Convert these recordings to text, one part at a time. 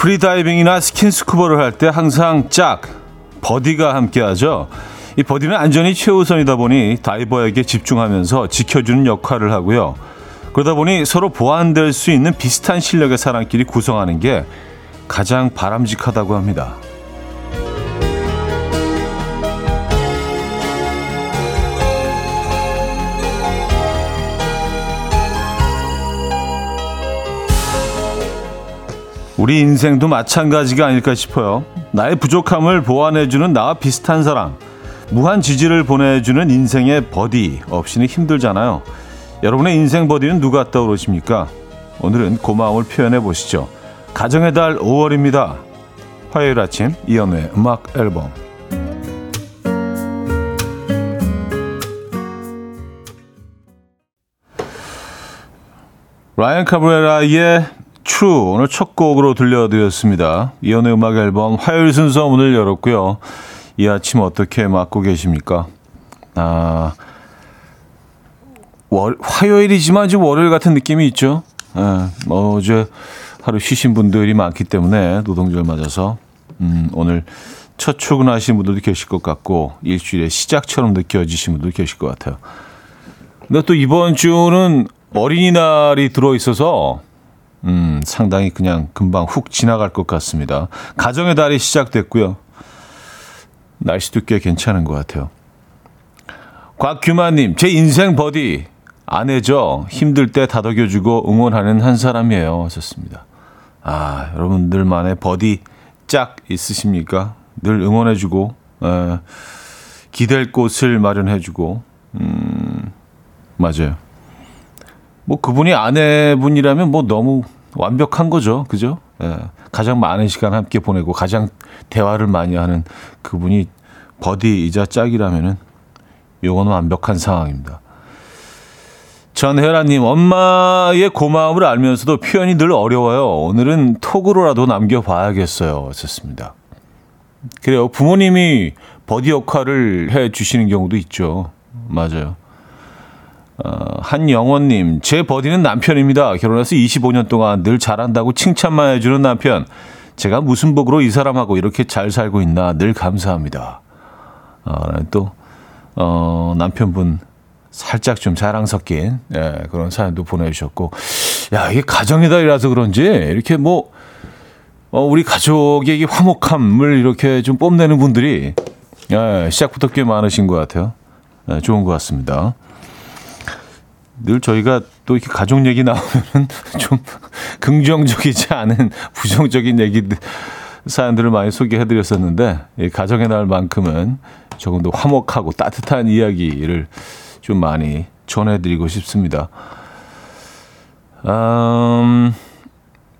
프리다이빙이나 스킨스쿠버를 할 때 항상 짝, buddy가 함께 하죠. 이 buddy는 안전이 최우선이다 보니 다이버에게 집중하면서 지켜주는 역할을 하고요. 그러다 보니 서로 보완될 수 있는 비슷한 실력의 사람끼리 구성하는 게 가장 바람직하다고 합니다. 우리 인생도 마찬가지가 아닐까 싶어요. 나의 부족함을 보완해주는 나와 비슷한 사람, 무한 지지를 보내주는 인생의 버디 없이는 힘들잖아요. 여러분의 인생 버디는 누가 떠오르십니까? 오늘은 고마움을 표현해 보시죠. 가정의 달 5월입니다. 화요일 아침 이연우의 음악 앨범 라이언 카브레라의 True 오늘 첫 곡으로 들려드렸습니다. 이연의 음악 앨범 화요일 순서 문을 열었고요. 이 아침 어떻게 맞고 계십니까? 아 월, 화요일이지만 좀 월요일 같은 느낌이 있죠. 예, 뭐 어제 하루 쉬신 분들이 많기 때문에 노동절 맞아서 음, 오늘 첫 출근하신 분들도 계실 것 같고 일주일의 시작처럼 느껴지신 분도 계실 것 같아요. 근데 또 이번 주는 어린이날이 들어 있어서 음, 상당히 그냥 금방 훅 지나갈 것 같습니다. 가정의 달이 시작됐고요. 날씨도 꽤 괜찮은 것 같아요. 곽규만님, 제 인생 buddy 아내죠. 힘들 때 다독여주고 응원하는 한 사람이에요. 하셨습니다. 아, 여러분들만의 buddy 짝 있으십니까? 늘 응원해주고, 에, 기댈 곳을 마련해주고, 음, 맞아요. 뭐 그분이 아내분이라면 뭐 너무 완벽한 거죠. 그죠? 예. 가장 많은 시간 함께 보내고 가장 대화를 많이 하는 그분이 버디이자 짝이라면은 요거는 완벽한 상황입니다. 전혜라님, 엄마의 고마움을 알면서도 표현이 늘 어려워요. 오늘은 톡으로라도 남겨봐야겠어요. 하셨습니다. 그래요. 부모님이 버디 역할을 해 주시는 경우도 있죠. 맞아요. 어, 한영원님, 제 버디는 남편입니다. 결혼해서 25년 동안 늘 잘한다고 칭찬만 해주는 남편. 제가 무슨 복으로 이 사람하고 이렇게 잘 살고 있나 늘 감사합니다. 어, 또, 어, 남편분 살짝 좀 자랑 섞인 예, 그런 사연도 보내주셨고, 야, 이게 가정의 달이라서 그런지 이렇게 뭐, 어, 우리 가족의 화목함을 이렇게 좀 뽐내는 분들이 예, 시작부터 꽤 많으신 것 같아요. 예, 좋은 것 같습니다. 늘 저희가 또 이렇게 가족 얘기 나오면은 좀 긍정적이지 않은 부정적인 얘기들 사연들을 많이 소개해 드렸었는데 가정의 날만큼은 조금 더 화목하고 따뜻한 이야기를 좀 많이 전해 드리고 싶습니다. 음,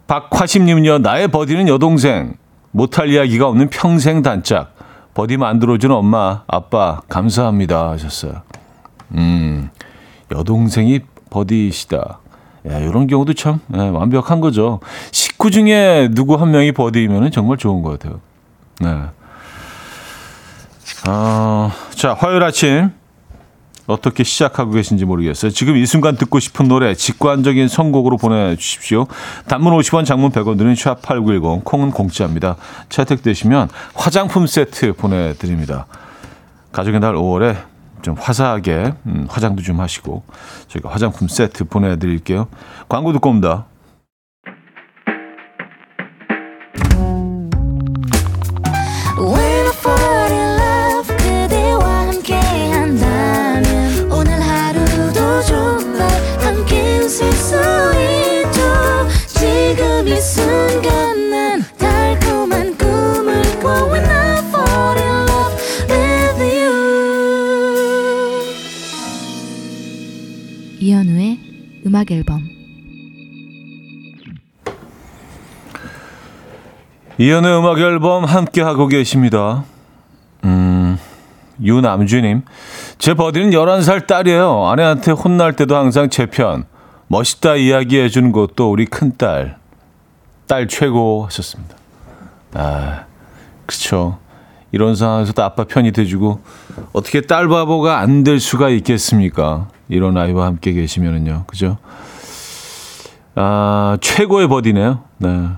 박화심님은요, 나의 버디는 여동생. 못할 이야기가 없는 평생 단짝. 버디 만들어준 엄마, 아빠, 감사합니다. 하셨어요. 음, 여동생이 버디시다. 야, 이런 경우도 참 네, 완벽한 거죠. 식구 중에 누구 한 명이 버디면 정말 좋은 것 같아요. 네. 어, 자, 화요일 아침 어떻게 시작하고 계신지 모르겠어요. 지금 이 순간 듣고 싶은 노래 직관적인 선곡으로 보내주십시오. 단문 50원, 장문 100원 드는 샵8910, 콩은 공짜입니다. 채택되시면 화장품 세트 보내드립니다. 가족의 날 5월에 좀 화사하게 음, 화장도 좀 하시고 저희가 화장품 세트 보내드릴게요. 광고 듣고 옵니다. 음악 앨범 이현우의 음악 앨범 함께 하고 계십니다. 음, 유남주님. 제 버디는 11살 딸이에요. 아내한테 혼날 때도 항상 제 편. 멋있다 이야기해 주는 것도 우리 큰딸. 딸 최고 하셨습니다. 아, 그쵸. 이런 상황에서도 아빠 편이 돼주고 어떻게 딸 바보가 안 될 수가 있겠습니까? 이런 아이와 함께 계시면은요. 그죠? 아, 최고의 buddy네요. 네.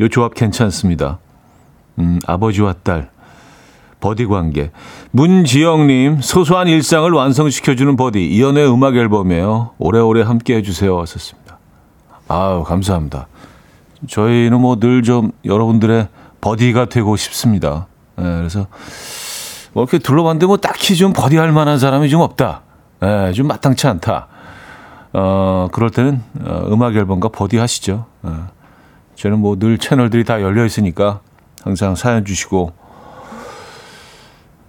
요 조합 괜찮습니다. 음, 아버지와 딸. buddy 관계. 문지영님, 소소한 일상을 완성시켜주는 buddy. 이현우의 음악 앨범이에요. 오래오래 함께 해주세요. 하셨습니다. 아유, 감사합니다. 저희는 뭐 늘 좀 여러분들의 buddy가 되고 싶습니다. 네, 그래서 뭐 이렇게 둘러봤는데 뭐 딱히 좀 buddy할 만한 사람이 좀 없다. 네, 좀 마땅치 않다. 어, 그럴 때는 어, 음악 앨범과 버디 하시죠. 어. 저는 뭐 늘 채널들이 다 열려 있으니까 항상 사연 주시고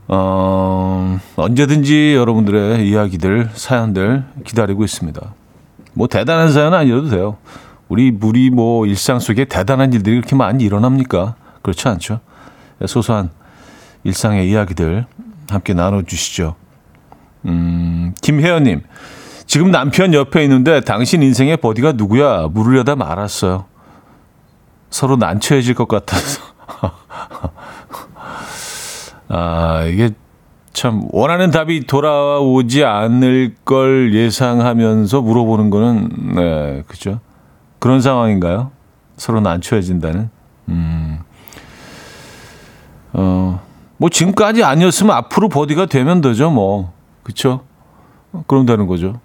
어, 언제든지 여러분들의 이야기들, 사연들 기다리고 있습니다. 뭐 대단한 사연은 아니어도 돼요. 우리 우리 뭐 일상 속에 대단한 일들이 그렇게 많이 일어납니까? 그렇지 않죠? 소소한 일상의 이야기들 함께 나눠주시죠. 음, 김혜연님, 지금 남편 옆에 있는데 당신 인생의 버디가 누구야? 물으려다 말았어요. 서로 난처해질 것 같아서. 아, 이게 참 원하는 답이 돌아오지 않을 걸 예상하면서 물어보는 거는 네, 그죠? 그런 상황인가요? 서로 난처해진다는. 음. 어. 뭐 지금까지 아니었으면 앞으로 버디가 되면 되죠, 뭐. 그쵸? 그럼 되는 거죠.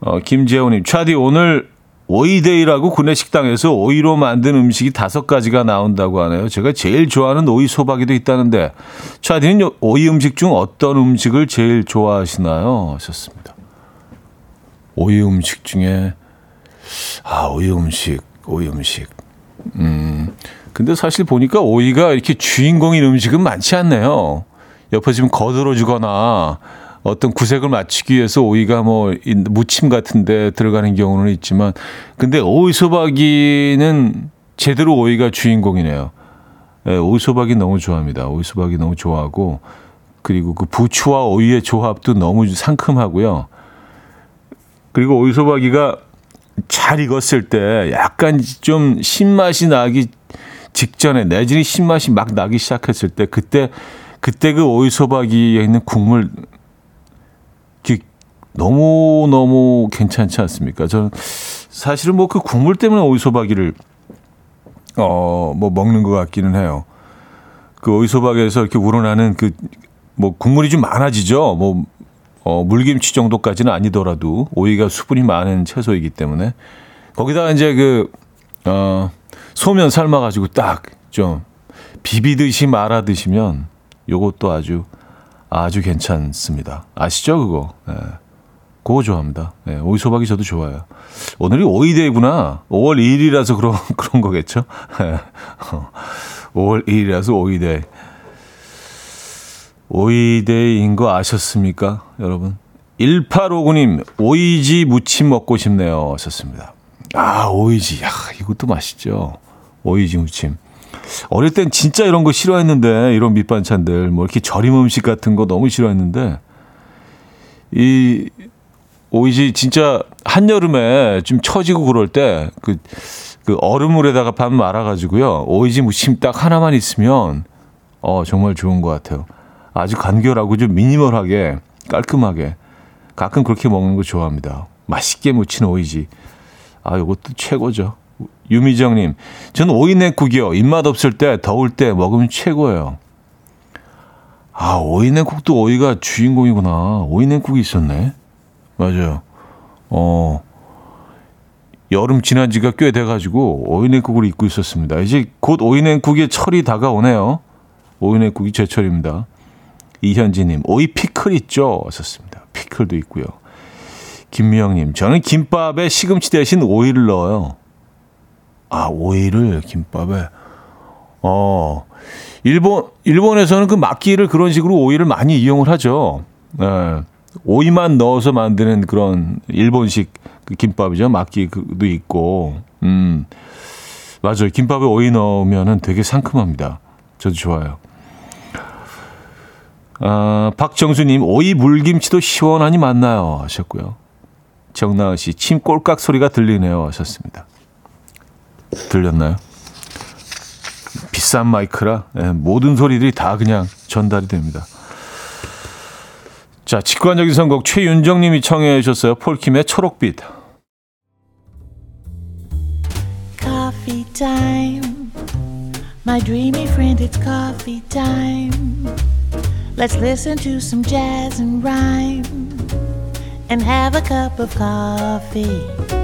어, 김재훈님, 차디 오늘 오이데이라고 구내 식당에서 오이로 만든 음식이 다섯 가지가 나온다고 하네요. 제가 제일 좋아하는 오이 소박이도 있다는데 차디는 오이 음식 중 어떤 음식을 제일 좋아하시나요? 하셨습니다. 오이 음식 중에 아 오이 음식, 오이 음식. 음 근데 사실 보니까 오이가 이렇게 주인공인 음식은 많지 않네요. 옆에 지금 거들어주거나 어떤 구색을 맞추기 위해서 오이가 뭐 무침 같은데 들어가는 경우는 있지만 근데 오이 소박이는 제대로 오이가 주인공이네요. 네, 오이 소박이 너무 좋아합니다. 오이 소박이 너무 좋아하고 그리고 그 부추와 오이의 조합도 너무 상큼하고요. 그리고 오이 소박이가 잘 익었을 때 약간 좀 신맛이 나기 직전에 내지는 신맛이 막 나기 시작했을 때 그때 그때 그 오이 소박이에 있는 국물 너무 너무 괜찮지 않습니까? 저는 사실은 뭐 그 국물 때문에 오이소박이를 어 뭐 먹는 것 같기는 해요. 그 오이소박에서 이렇게 우러나는 그 뭐 국물이 좀 많아지죠. 뭐 어, 물김치 정도까지는 아니더라도 오이가 수분이 많은 채소이기 때문에 거기다가 이제 그 어, 소면 삶아가지고 딱 좀 비비듯이 말아 드시면 요것도 아주 아주 괜찮습니다. 아시죠 그거? 네. 그거 좋아합니다. 네, 오이 소박이 저도 좋아요. 오늘이 오이데이구나. 5월 2일이라서 그런, 그런 거겠죠? 5월 2일이라서 오이데이. 오이데이인 거 아셨습니까, 여러분? 1859님, 오이지 무침 먹고 싶네요. 하셨습니다. 아, 오이지. 야, 이것도 맛있죠. 오이지 무침. 어릴 땐 진짜 이런 거 싫어했는데, 이런 밑반찬들, 뭐 이렇게 절임 음식 같은 거 너무 싫어했는데, 이 오이지 진짜 한여름에 좀 처지고 그럴 때그 그 얼음물에다가 밥 말아가지고요. 오이지 무침 딱 하나만 있으면 어 정말 좋은 것 같아요. 아주 간결하고 좀 미니멀하게 깔끔하게 가끔 그렇게 먹는 거 좋아합니다. 맛있게 무친 오이지. 아 이것도 최고죠. 유미정님, 저는 오이냉국이요. 입맛 없을 때 더울 때 먹으면 최고예요. 아 오이냉국도 오이가 주인공이구나. 오이냉국이 있었네. 맞아요. 어, 여름 지난 지가 꽤 돼가지고 오이냉국을 입고 있었습니다. 이제 곧 오이냉국의 철이 다가오네요. 오이냉국이 제철입니다. 이현지님, 오이 피클 있죠? 왔었습니다. 피클도 있고요. 김미영님, 저는 김밥에 시금치 대신 오이를 넣어요. 아, 오이를 김밥에. 어, 일본, 일본에서는 그 막기를 그런 식으로 오이를 많이 이용을 하죠. 네. 오이만 넣어서 만드는 그런 일본식 그 김밥이죠. 막기도 있고. 음. 맞아요. 김밥에 오이 넣으면은 되게 상큼합니다. 저도 좋아요. 아, 박정수님, 오이 물김치도 시원하니 맞나요? 하셨고요. 정나은 씨, 침 꼴깍 소리가 들리네요. 하셨습니다. 들렸나요? 비싼 마이크라 네, 모든 소리들이 다 그냥 전달이 됩니다. 자, 직관적인 선곡 최윤정 님이 청해 주셨어요. 폴킴의 초록빛. Coffee. time. My dreamy friend, it's coffee time. Let's listen to some jazz and rhyme and have a cup of coffee.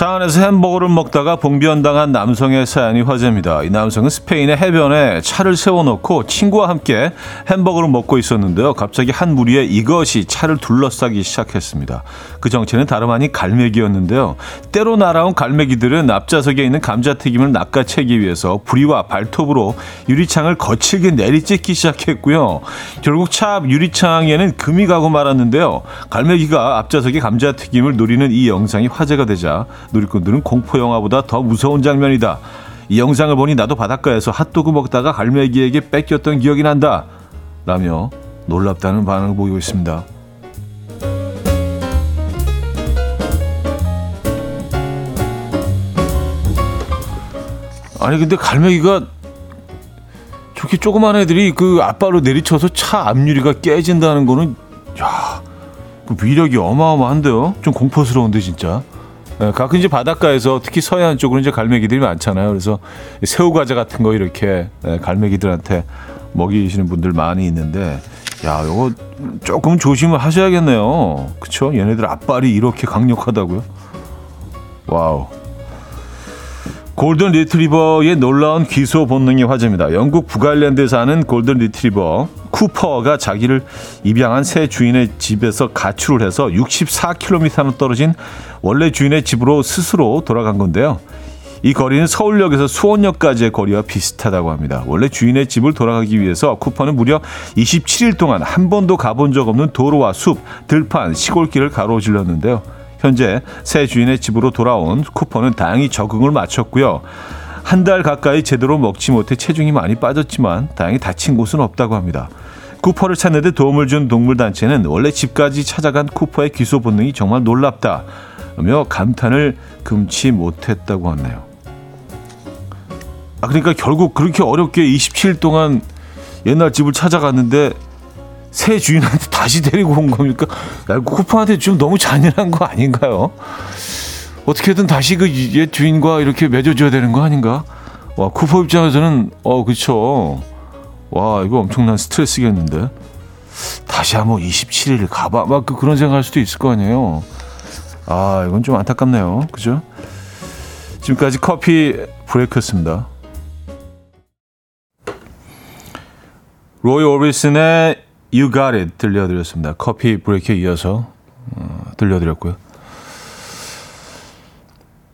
차 안에서 햄버거를 먹다가 봉변당한 남성의 사연이 화제입니다. 이 남성은 스페인의 해변에 차를 세워놓고 친구와 함께 햄버거를 먹고 있었는데요. 갑자기 한 무리의 이것이 차를 둘러싸기 시작했습니다. 그 정체는 다름 아닌 갈매기였는데요. 때로 날아온 갈매기들은 앞좌석에 있는 감자튀김을 낚아채기 위해서 부리와 발톱으로 유리창을 거칠게 내리찍기 시작했고요. 결국 차앞 유리창에는 금이 가고 말았는데요. 갈매기가 앞좌석에 감자튀김을 노리는 이 영상이 화제가 되자 누리꾼들은 공포 영화보다 더 무서운 장면이다. 이 영상을 보니 나도 바닷가에서 핫도그 먹다가 갈매기에게 뺏겼던 기억이 난다. 라며 놀랍다는 반응을 보이고 있습니다. 아니 근데 갈매기가 저렇게 조그만 애들이 그 앞발로 내리쳐서 차 앞유리가 깨진다는 거는 야, 그 위력이 어마어마한데요. 좀 공포스러운데 진짜. 예, 가끔 이제 바닷가에서 특히 서해안 쪽으로 이제 갈매기들이 많잖아요. 그래서 새우 과자 같은 거 이렇게 예, 갈매기들한테 먹이시는 분들 많이 있는데 야, 이거 조금 조심을 하셔야겠네요. 그쵸? 얘네들 앞발이 이렇게 강력하다고요? 와우. 골든 리트리버의 놀라운 귀소 본능이 화제입니다. 영국 북아일랜드에 사는 골든 리트리버 쿠퍼가 자기를 입양한 새 주인의 집에서 가출을 해서 64km나 떨어진 원래 주인의 집으로 스스로 돌아간 건데요. 이 거리는 서울역에서 수원역까지의 거리와 비슷하다고 합니다. 원래 주인의 집을 돌아가기 위해서 쿠퍼는 무려 27일 동안 한 번도 가본 적 없는 도로와 숲, 들판, 시골길을 가로질렀는데요. 현재 새 주인의 집으로 돌아온 쿠퍼는 다행히 적응을 마쳤고요. 한 달 가까이 제대로 먹지 못해 체중이 많이 빠졌지만 다행히 다친 곳은 없다고 합니다. 쿠퍼를 찾는 데 도움을 준 동물단체는 원래 집까지 찾아간 쿠퍼의 기소 본능이 정말 놀랍다. 며 감탄을 금치 못했다고 하네요. 아, 그러니까 결국 그렇게 어렵게 27일 동안 옛날 집을 찾아갔는데 새 주인한테 다시 데리고 온 겁니까? 쿠퍼한테 좀 너무 잔인한 거 아닌가요? 어떻게든 다시 그 옛 주인과 이렇게 맺어줘야 되는 거 아닌가? 와, 쿠퍼 입장에서는, 어, 그쵸. 와, 이거 엄청난 스트레스겠는데. 다시 한번 27일 가봐. 막 그, 그런 생각 할 수도 있을 거 아니에요. 아, 이건 좀 안타깝네요. 그죠? 지금까지 커피 브레이크였습니다. 로이 오비슨의 You Got It 들려드렸습니다. 커피 브레이크에 이어서 어, 들려드렸고요.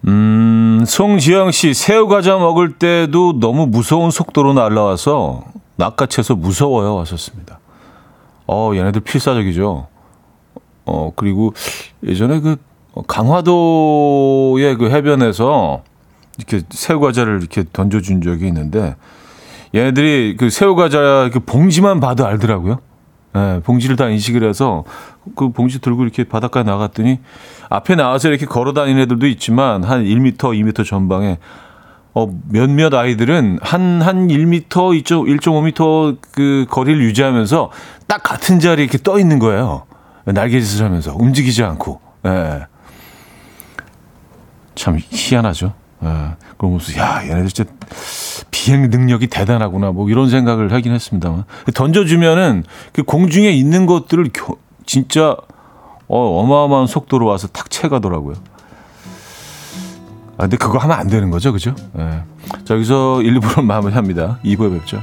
음, 송지영 씨, 새우 과자 먹을 때도 너무 무서운 속도로 날라와서 낚아채서 무서워요. 왔었습니다. 어, 얘네들 필사적이죠. 어, 그리고 예전에 그 강화도의 그 해변에서 이렇게 새우 과자를 이렇게 던져준 적이 있는데 얘네들이 그 새우 과자 그 봉지만 봐도 알더라고요. 네, 봉지를 다 인식을 해서 그 봉지 들고 이렇게 바닷가에 나갔더니 앞에 나와서 이렇게 걸어 다니는 애들도 있지만 한 1m, 2m 전방에 어, 몇몇 아이들은 한, 한 1m, 1.5m 그 거리를 유지하면서 딱 같은 자리에 이렇게 떠 있는 거예요. 날개짓을 하면서 움직이지 않고. 예. 참 희한하죠. 예. 그러면서, 야, 얘네들 진짜 비행 능력이 대단하구나. 뭐 이런 생각을 하긴 했습니다만. 던져주면은 그 공중에 있는 것들을 겨, 진짜 어, 어마어마한 속도로 와서 탁 채가더라고요. 아, 근데 그거 하면 안 되는 거죠, 그죠? 예. 자, 여기서 1, 2부로 마무리합니다. 2부에 뵙죠.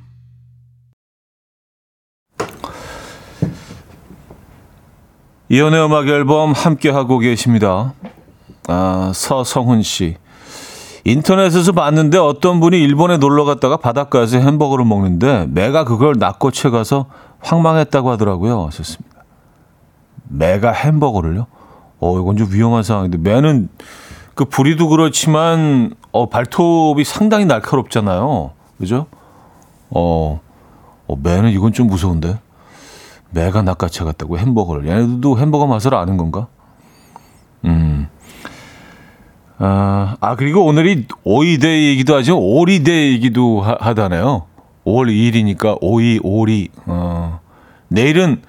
이연의 음악 앨범 함께 하고 계십니다. 아, 서성훈 씨. 인터넷에서 봤는데 어떤 분이 일본에 놀러 갔다가 바닷가에서 햄버거를 먹는데 매가 그걸 낚고 채 가서 황망했다고 하더라고요. 좋습니다. 매가 햄버거를요? 어, 이건 좀 위험한 상황인데 매는 그 부리도 그렇지만 어, 발톱이 상당히 날카롭잖아요. 그죠? 어, 어 매는 이건 좀 무서운데. 매가 낚아채 갔다고 햄버거를. 얘네들도 햄버거 맛을 아는 건가? 음. 아, 아 그리고 오늘이 오이데이이기도 하지만 오리데이이기도 하, 다네요 5월 2일이니까 오이, 오리. 어. 내일은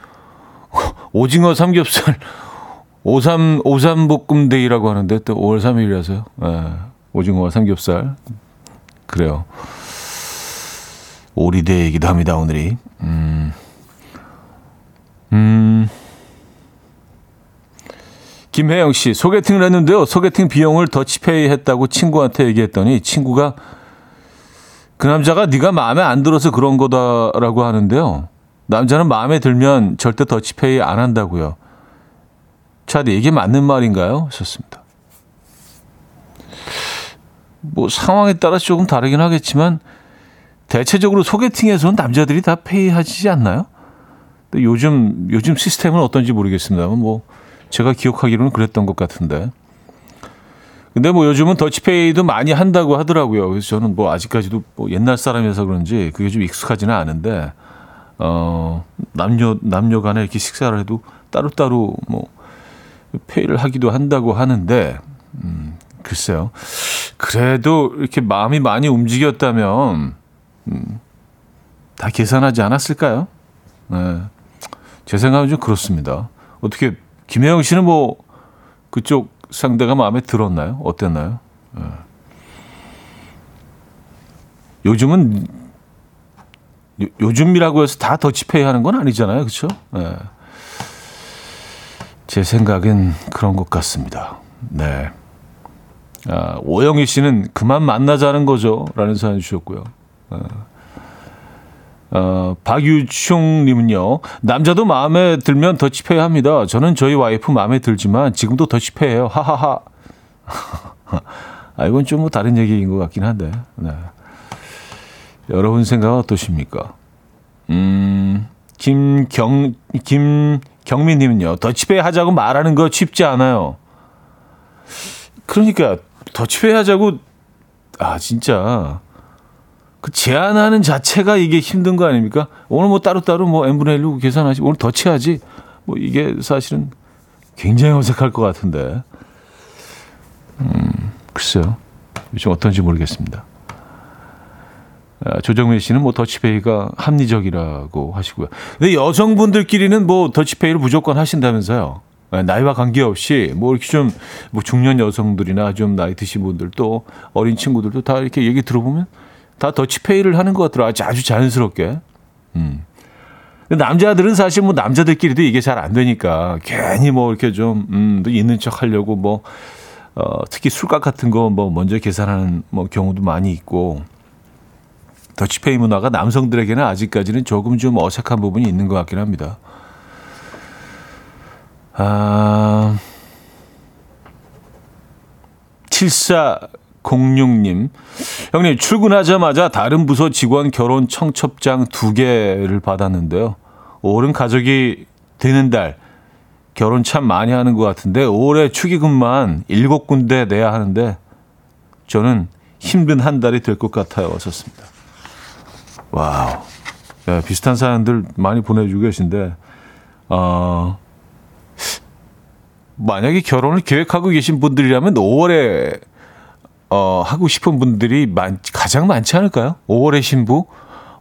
오징어 삼겹살 오삼 오삼볶음데이라고 하는데 또 5월 3일이라서요. 예, 오징어와 삼겹살. 그래요. 오리데이이기도 합니다, 오늘이. 음. 음. 김혜영 씨, 소개팅을 했는데요. 소개팅 비용을 더치페이 했다고 친구한테 얘기했더니 친구가 그 남자가 네가 마음에 안 들어서 그런 거다라고 하는데요. 남자는 마음에 들면 절대 더치페이 안 한다고요. 자, 이게 맞는 말인가요? 좋습니다. 뭐 상황에 따라 조금 다르긴 하겠지만 대체적으로 소개팅에서는 남자들이 다 페이하지 않나요? 요즘 요즘 시스템은 어떤지 모르겠습니다만 뭐 제가 기억하기로는 그랬던 것 같은데. 근데 뭐 요즘은 더치페이도 많이 한다고 하더라고요. 그래서 저는 뭐 아직까지도 뭐 옛날 사람이어서 그런지 그게 좀 익숙하지는 않은데 어 남녀 남녀 간에 이렇게 식사를 해도 따로따로 뭐 페이를 하기도 한다고 하는데 음 글쎄요. 그래도 이렇게 마음이 많이 움직였다면 음, 다 계산하지 않았을까요? 네. 제 생각은 좀 그렇습니다. 어떻게 김혜영 씨는 뭐 그쪽 상대가 마음에 들었나요? 어땠나요? 네. 요즘은 요, 요즘이라고 해서 다 더치페이 하는 건 아니잖아요. 그렇죠? 네. 제 생각엔 그런 것 같습니다. 네. 아, 오영희 씨는 그만 만나자는 거죠. 라는 사연 주셨고요. 아. 어, 박유충님은요, 남자도 마음에 들면 더치페이 합니다. 저는 저희 와이프 마음에 들지만 지금도 더치페이해요. 하하하. 아, 이건 좀 뭐 다른 얘기인 것 같긴 한데. 네. 여러분 생각 어떠십니까? 음, 김경, 김경민님은요, 더치페이 하자고 말하는 거 쉽지 않아요. 그러니까, 더치페이 하자고, 아, 진짜. 그 제안하는 자체가 이게 힘든 거 아닙니까? 오늘 뭐 따로따로 뭐 n분의 1로 계산하지. 오늘 더 치야지. 뭐 이게 사실은 굉장히 어색할 것 같은데. 음, 글쎄요. 요즘 어떤지 모르겠습니다. 아, 조정민 씨는 뭐 더치페이가 합리적이라고 하시고요. 근데 여성분들끼리는 뭐 더치페이를 무조건 하신다면서요. 아, 나이와 관계없이 뭐 이렇게 좀 뭐 중년 여성들이나 좀 나이 드신 분들 또 어린 친구들도 다 이렇게 얘기 들어보면 다 더치페이를 하는 것 같더라. 아주 자연스럽게. 음. 남자들은 사실 뭐 남자들끼리도 이게 잘 안 되니까 괜히 뭐 이렇게 좀, 음, 있는 척 하려고 뭐, 어, 특히 술값 같은 거 뭐 먼저 계산하는 뭐 경우도 많이 있고 더치페이 문화가 남성들에게는 아직까지는 조금 좀 어색한 부분이 있는 것 같긴 합니다. 아, 74 06님, 형님, 출근하자마자 다른 부서 직원 결혼 청첩장 두 개를 받았는데요. 올은 가족이 되는 달, 결혼 참 많이 하는 것 같은데, 올해 축의금만 일곱 군데 내야 하는데, 저는 힘든 한 달이 될 것 같아요. 왔었습니다. 와우. 네, 비슷한 사연들 많이 보내주고 계신데, 어, 만약에 결혼을 계획하고 계신 분들이라면 5월에 어, 하고 싶은 분들이 많, 가장 많지 않을까요? 5월의 신부?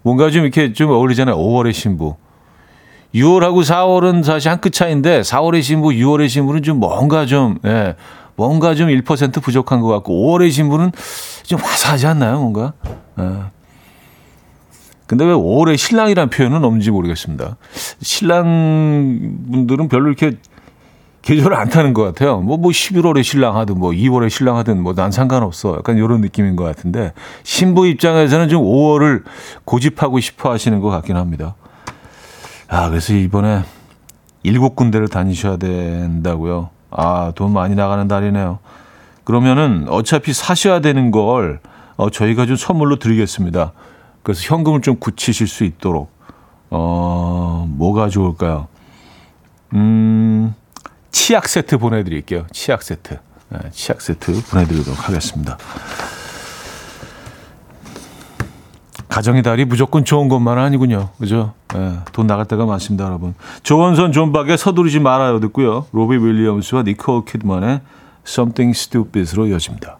뭔가 좀 이렇게 좀 어울리잖아요. 5월의 신부. 6월하고 4월은 사실 한 끗 차인데 4월의 신부, 6월의 신부는 좀 뭔가 좀, 예, 뭔가 좀 1% 부족한 것 같고 5월의 신부는 좀 화사하지 않나요? 뭔가? 예. 근데 왜 5월의 신랑이라는 표현은 없는지 모르겠습니다. 신랑 분들은 별로 이렇게 계절을 안 타는 것 같아요. 뭐, 뭐 11월에 신랑 하든 뭐 2월에 신랑 하든 뭐 난 상관없어. 약간 이런 느낌인 것 같은데 신부 입장에서는 좀 5월을 고집하고 싶어 하시는 것 같긴 합니다. 아, 그래서 이번에 일곱 군데를 다니셔야 된다고요. 아, 돈 많이 나가는 달이네요. 그러면은 어차피 사셔야 되는 걸 어, 저희가 좀 선물로 드리겠습니다. 그래서 현금을 좀 굳히실 수 있도록 어, 뭐가 좋을까요? 음, 치약 세트 보내드릴게요. 치약 세트. 네, 치약 세트 보내드리도록 하겠습니다. 가정의 달이 무조건 좋은 것만 아니군요. 그죠? 네, 돈 나갈 때가 많습니다, 여러분. 조원선 존박의 서두르지 말아요 듣고요. 로비 윌리엄스와 니콜 키드만의 Something Stupid으로 이어집니다.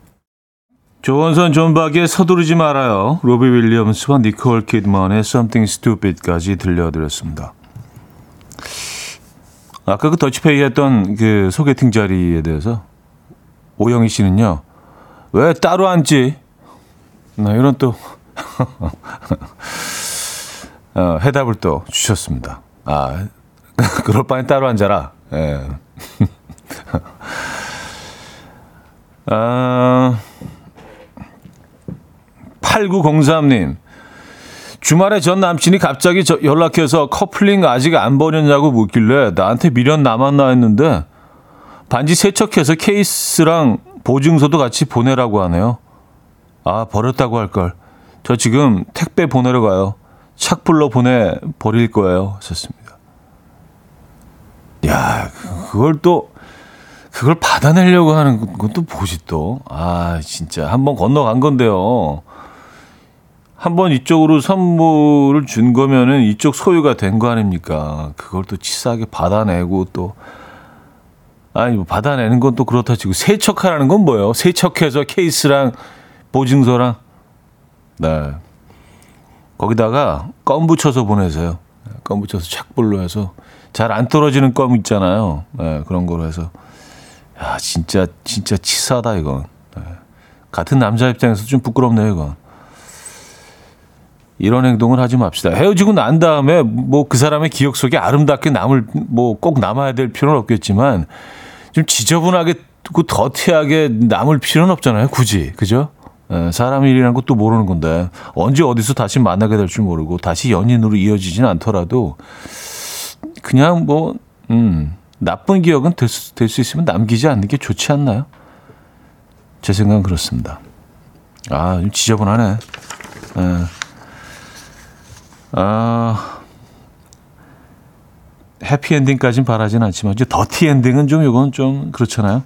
조원선 존박의 서두르지 말아요. 로비 윌리엄스와 니콜 키드만의 Something Stupid까지 들려드렸습니다. 아까 그 더치페이 했던 그 소개팅 자리에 대해서 오영희 씨는요. 왜 따로 앉지? 나 이런 또 어, 해답을 또 주셨습니다. 아, 그럴 바엔 따로 앉아라. 예. 아, 8903님. 주말에 전 남친이 갑자기 연락해서 커플링 아직 안 버렸냐고 묻길래 나한테 미련 남았나 했는데 반지 세척해서 케이스랑 보증서도 같이 보내라고 하네요. 아, 버렸다고 할걸. 저 지금 택배 보내러 가요. 착불로 보내 버릴 거예요. 하셨습니다. 야, 그걸 또 그걸 받아내려고 하는 것도 보지 또. 아, 진짜 한번 건너간 건데요. 한번 이쪽으로 선물을 준 거면은 이쪽 소유가 된 거 아닙니까? 그걸 또 치사하게 받아내고 또 아니 뭐 받아내는 건 또 그렇다 치고 세척하라는 건 뭐예요? 세척해서 케이스랑 보증서랑 네. 거기다가 껌 붙여서 보내세요. 껌 붙여서 착불로 해서 잘 안 떨어지는 껌 있잖아요. 네, 그런 거로 해서 야 진짜 진짜 치사하다 이건. 네. 같은 남자 입장에서 좀 부끄럽네요 이건. 이런 행동을 하지 맙시다. 헤어지고 난 다음에 뭐 그 사람의 기억 속에 아름답게 남을 뭐 꼭 남아야 될 필요는 없겠지만 좀 지저분하게 더티하게 남을 필요는 없잖아요. 굳이 그죠? 예, 사람 일이라는 것도 모르는 건데 언제 어디서 다시 만나게 될 줄 모르고 다시 연인으로 이어지진 않더라도 그냥 뭐 음, 나쁜 기억은 될 수 있으면 남기지 않는 게 좋지 않나요? 제 생각은 그렇습니다. 아, 좀 지저분하네. 예. 아, 해피엔딩까지는 바라진 않지만, 이제 더티 엔딩은 좀, 이건 좀 그렇잖아요.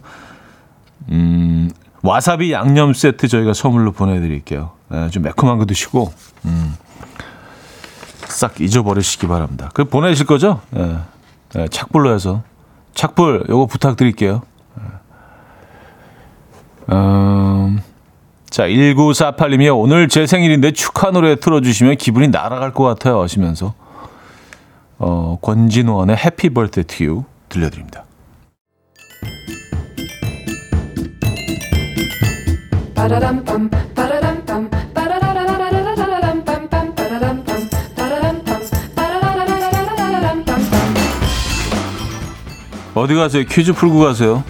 음, 와사비 양념 세트 저희가 선물로 보내드릴게요. 네, 좀 매콤한 거 드시고 음, 싹 잊어버리시기 바랍니다. 그 보내실 거죠? 네, 네, 착불로 해서 착불 요거 부탁드릴게요. 음, 자 1948님이 오늘 제 생일인데 축하 노래 틀어주시면 기분이 날아갈 것 같아요 하시면서 어, 권진원의 해피 벌트 튜 들려드립니다. 어디 가세요? 퀴즈 풀고 가세요.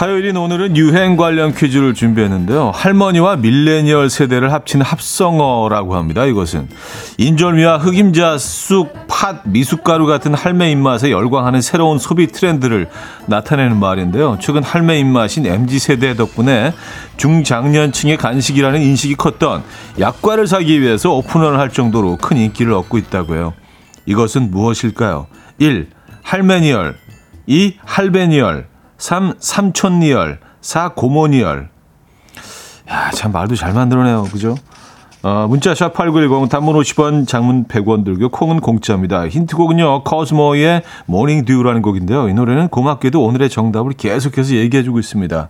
화요일인 오늘은 유행 관련 퀴즈를 준비했는데요. 할머니와 밀레니얼 세대를 합친 합성어라고 합니다. 이것은 인절미와 흑임자, 쑥, 팥, 미숫가루 같은 할매 입맛에 열광하는 새로운 소비 트렌드를 나타내는 말인데요. 최근 할매 입맛인 MZ 세대 덕분에 중장년층의 간식이라는 인식이 컸던 약과를 사기 위해서 오픈을 할 정도로 큰 인기를 얻고 있다고요. 이것은 무엇일까요? 1. 할매니얼 2. 할배니얼 3. 삼촌니얼 4. 고모니얼 야, 참 말도 잘 만들어내요. 그죠? 어, 문자 샵 8910 단문 50원 장문 100원 들고 콩은 공짜입니다. 힌트곡은요. 코스모의 Morning Dew라는 곡인데요. 이 노래는 고맙게도 오늘의 정답을 계속해서 얘기해 주고 있습니다.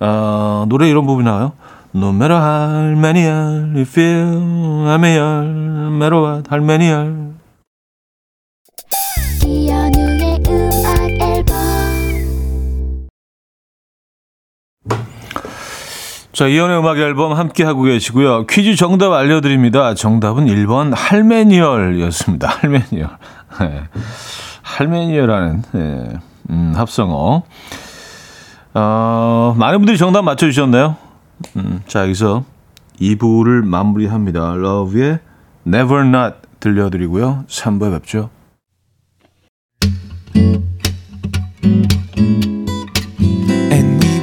어, 노래 이런 부분이 나와요. No matter how many you feel, I'm here, no matter what, how many you 자, 이연의 음악 앨범 함께 하고 계시고요. 퀴즈 정답 알려드립니다. 정답은 1번 할메니얼이었습니다. 할메니얼. 네. 할메니얼라는 네. 음, 합성어. 어, 많은 분들이 정답 맞춰주셨나요? 음, 자, 여기서 2부를 마무리합니다. 러브의 Never Not 들려드리고요. 3부에 뵙죠.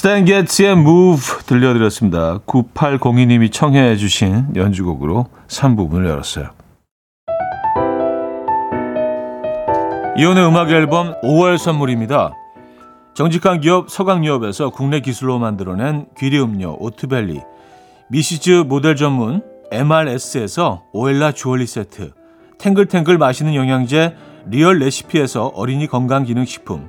스탠 게츠의 Move 들려드렸습니다. 9802님이 청해 주신 연주곡으로 3부 문을 열었어요. 이현우의 음악 앨범 5월 선물입니다. 정직한 기업 서강유업에서 국내 기술로 만들어낸 귀리 음료 오트벨리 미시즈 모델 전문 MRS에서 오엘라 주얼리 세트 탱글탱글 마시는 영양제 리얼 레시피에서 어린이 건강기능식품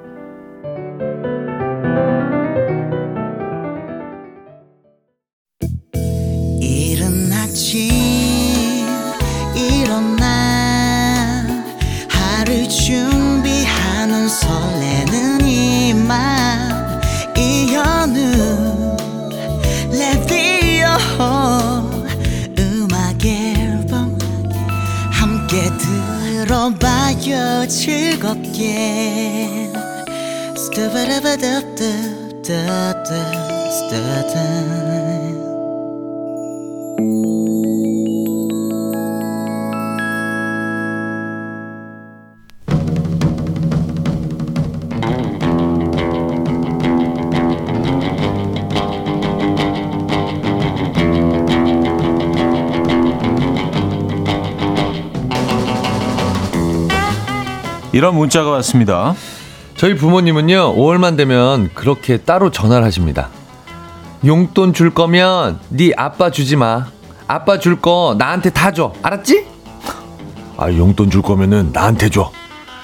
즐겁게. 스타바라바다다다다다다 이런 문자가 왔습니다. 저희 부모님은요, 5월만 되면 그렇게 따로 전화를 하십니다. 용돈 줄 거면 네 아빠 주지 마. 아빠 줄 거 나한테 다 줘. 알았지? 아, 용돈 줄 거면은 나한테 줘.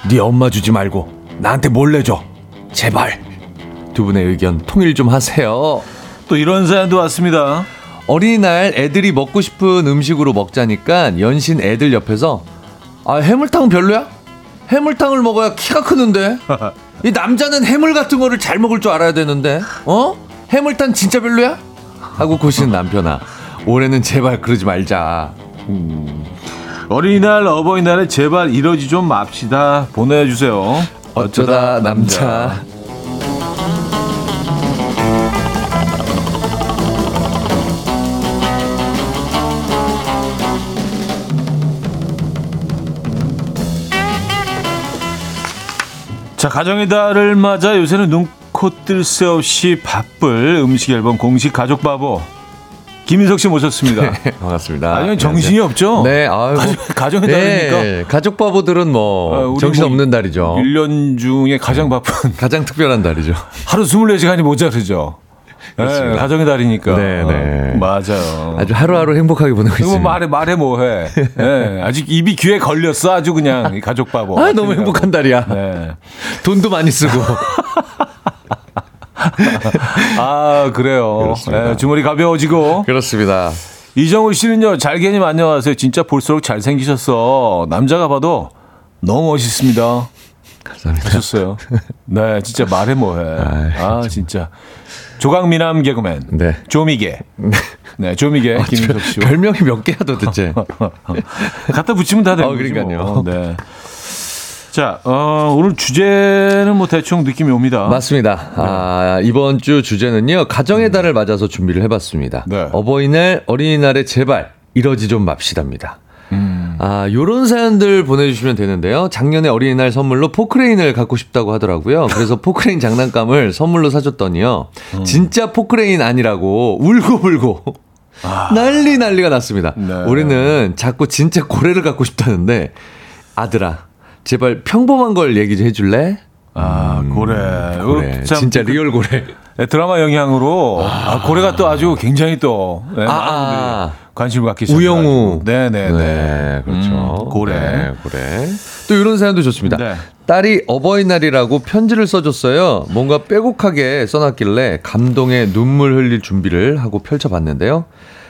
네 엄마 주지 말고 나한테 몰래 줘. 제발. 두 분의 의견 통일 좀 하세요. 또 이런 사연도 왔습니다. 어린이날 애들이 먹고 싶은 음식으로 먹자니까 연신 애들 옆에서 아 해물탕 별로야? 해물탕을 먹어야 키가 크는데 이 남자는 해물 같은 거를 잘 먹을 줄 알아야 되는데 어? 해물탕 진짜 별로야? 하고 고시는 남편아 올해는 제발 그러지 말자 어린이날, 어버이날에 제발 이러지 좀 맙시다. 보내주세요. 어쩌다 남자 자, 가정의 달을 맞아 요새는 눈코 뜰 새 없이 바쁠 음식 앨범 공식 가족 바보. 김인석 씨 모셨습니다. 반갑습니다. 아니 정신이 없죠? 네 아유. 가정, 가정의 달이니까. 가족 바보들은 뭐 아, 정신 뭐 없는 달이죠. 1년 중에 가장 바쁜 가장 특별한 달이죠. 하루 24시간이 모자르죠. 네. 가정의 달이니까. 네, 네. 어, 맞아요. 아주 하루하루 행복하게 보내고 뭐 있습니다 말해 말해 뭐해. 네, 아직 입이 귀에 걸렸어 아주 그냥 이 가족 바보. 아, 너무 행복한 달이야. 네. 돈도 많이 쓰고. 아 그래요. 네, 주머니 가벼워지고. 그렇습니다. 이정우 씨는요, 잘게님 안녕하세요. 진짜 볼수록 잘생기셨어. 남자가 봐도 너무 멋있습니다. 감사합니다. 하셨어요. 네, 진짜 말해 뭐해. 아, 진짜. 조강미남 개그맨. 네. 조미개. 네, 조미개. 김인석 씨. 별명이 몇 개야 도대체? 갖다 붙이면 다 되는 어, 그러니까요. 뭐. 네. 자, 어, 오늘 주제는 뭐 대충 느낌이 옵니다. 맞습니다. 아, 이번 주 주제는요. 가정의 달을 맞아서 준비를 해봤습니다. 네. 어버이날, 어린이날에 제발 이러지 좀 맙시다입니다. 음. 아, 요런 사연들 보내주시면 되는데요. 작년에 어린이날 선물로 포크레인을 갖고 싶다고 하더라고요. 그래서 포크레인 장난감을 선물로 사줬더니요. 음. 진짜 포크레인 아니라고 울고 불고 난리 난리가 났습니다. 네. 우리는 자꾸 진짜 고래를 갖고 싶다는데 아들아, 제발 평범한 걸 얘기 좀 해줄래? 아, 고래. 고래. 어, 참, 진짜 그, real 고래. 네, 드라마 영향으로 아, 고래가 또 아주 굉장히 또 네, 아, 많은 아. 분들이 관심을 갖기 우영우. 시작해가지고. 네네네. 네, 그렇죠. 음, 고래. 네, 고래. 또 이런 사연도 좋습니다. 네. 딸이 어버이날이라고 편지를 써줬어요. 뭔가 빼곡하게 써놨길래 감동에 눈물 흘릴 준비를 하고 펼쳐봤는데요.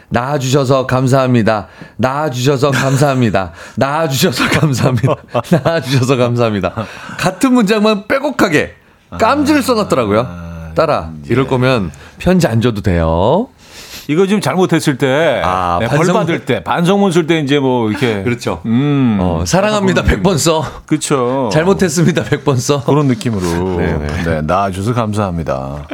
낳아주셔서 감사합니다. 낳아주셔서 감사합니다. 낳아주셔서 감사합니다. 낳아주셔서 감사합니다. 같은 문장만 빼곡하게 깜지를 써놨더라고요. 딸아, 이럴 거면 편지 안 줘도 돼요. 이거 좀 잘못했을 때, 아, 네, 벌 반성- 받을 때, 반성문 쓸 때 이제 뭐 이렇게. 그렇죠. 음. 어, 사랑합니다. 100번 써. 그쵸. 잘못했습니다. 100번 써. 그런 느낌으로. 네네. 네, 나와줘서 감사합니다.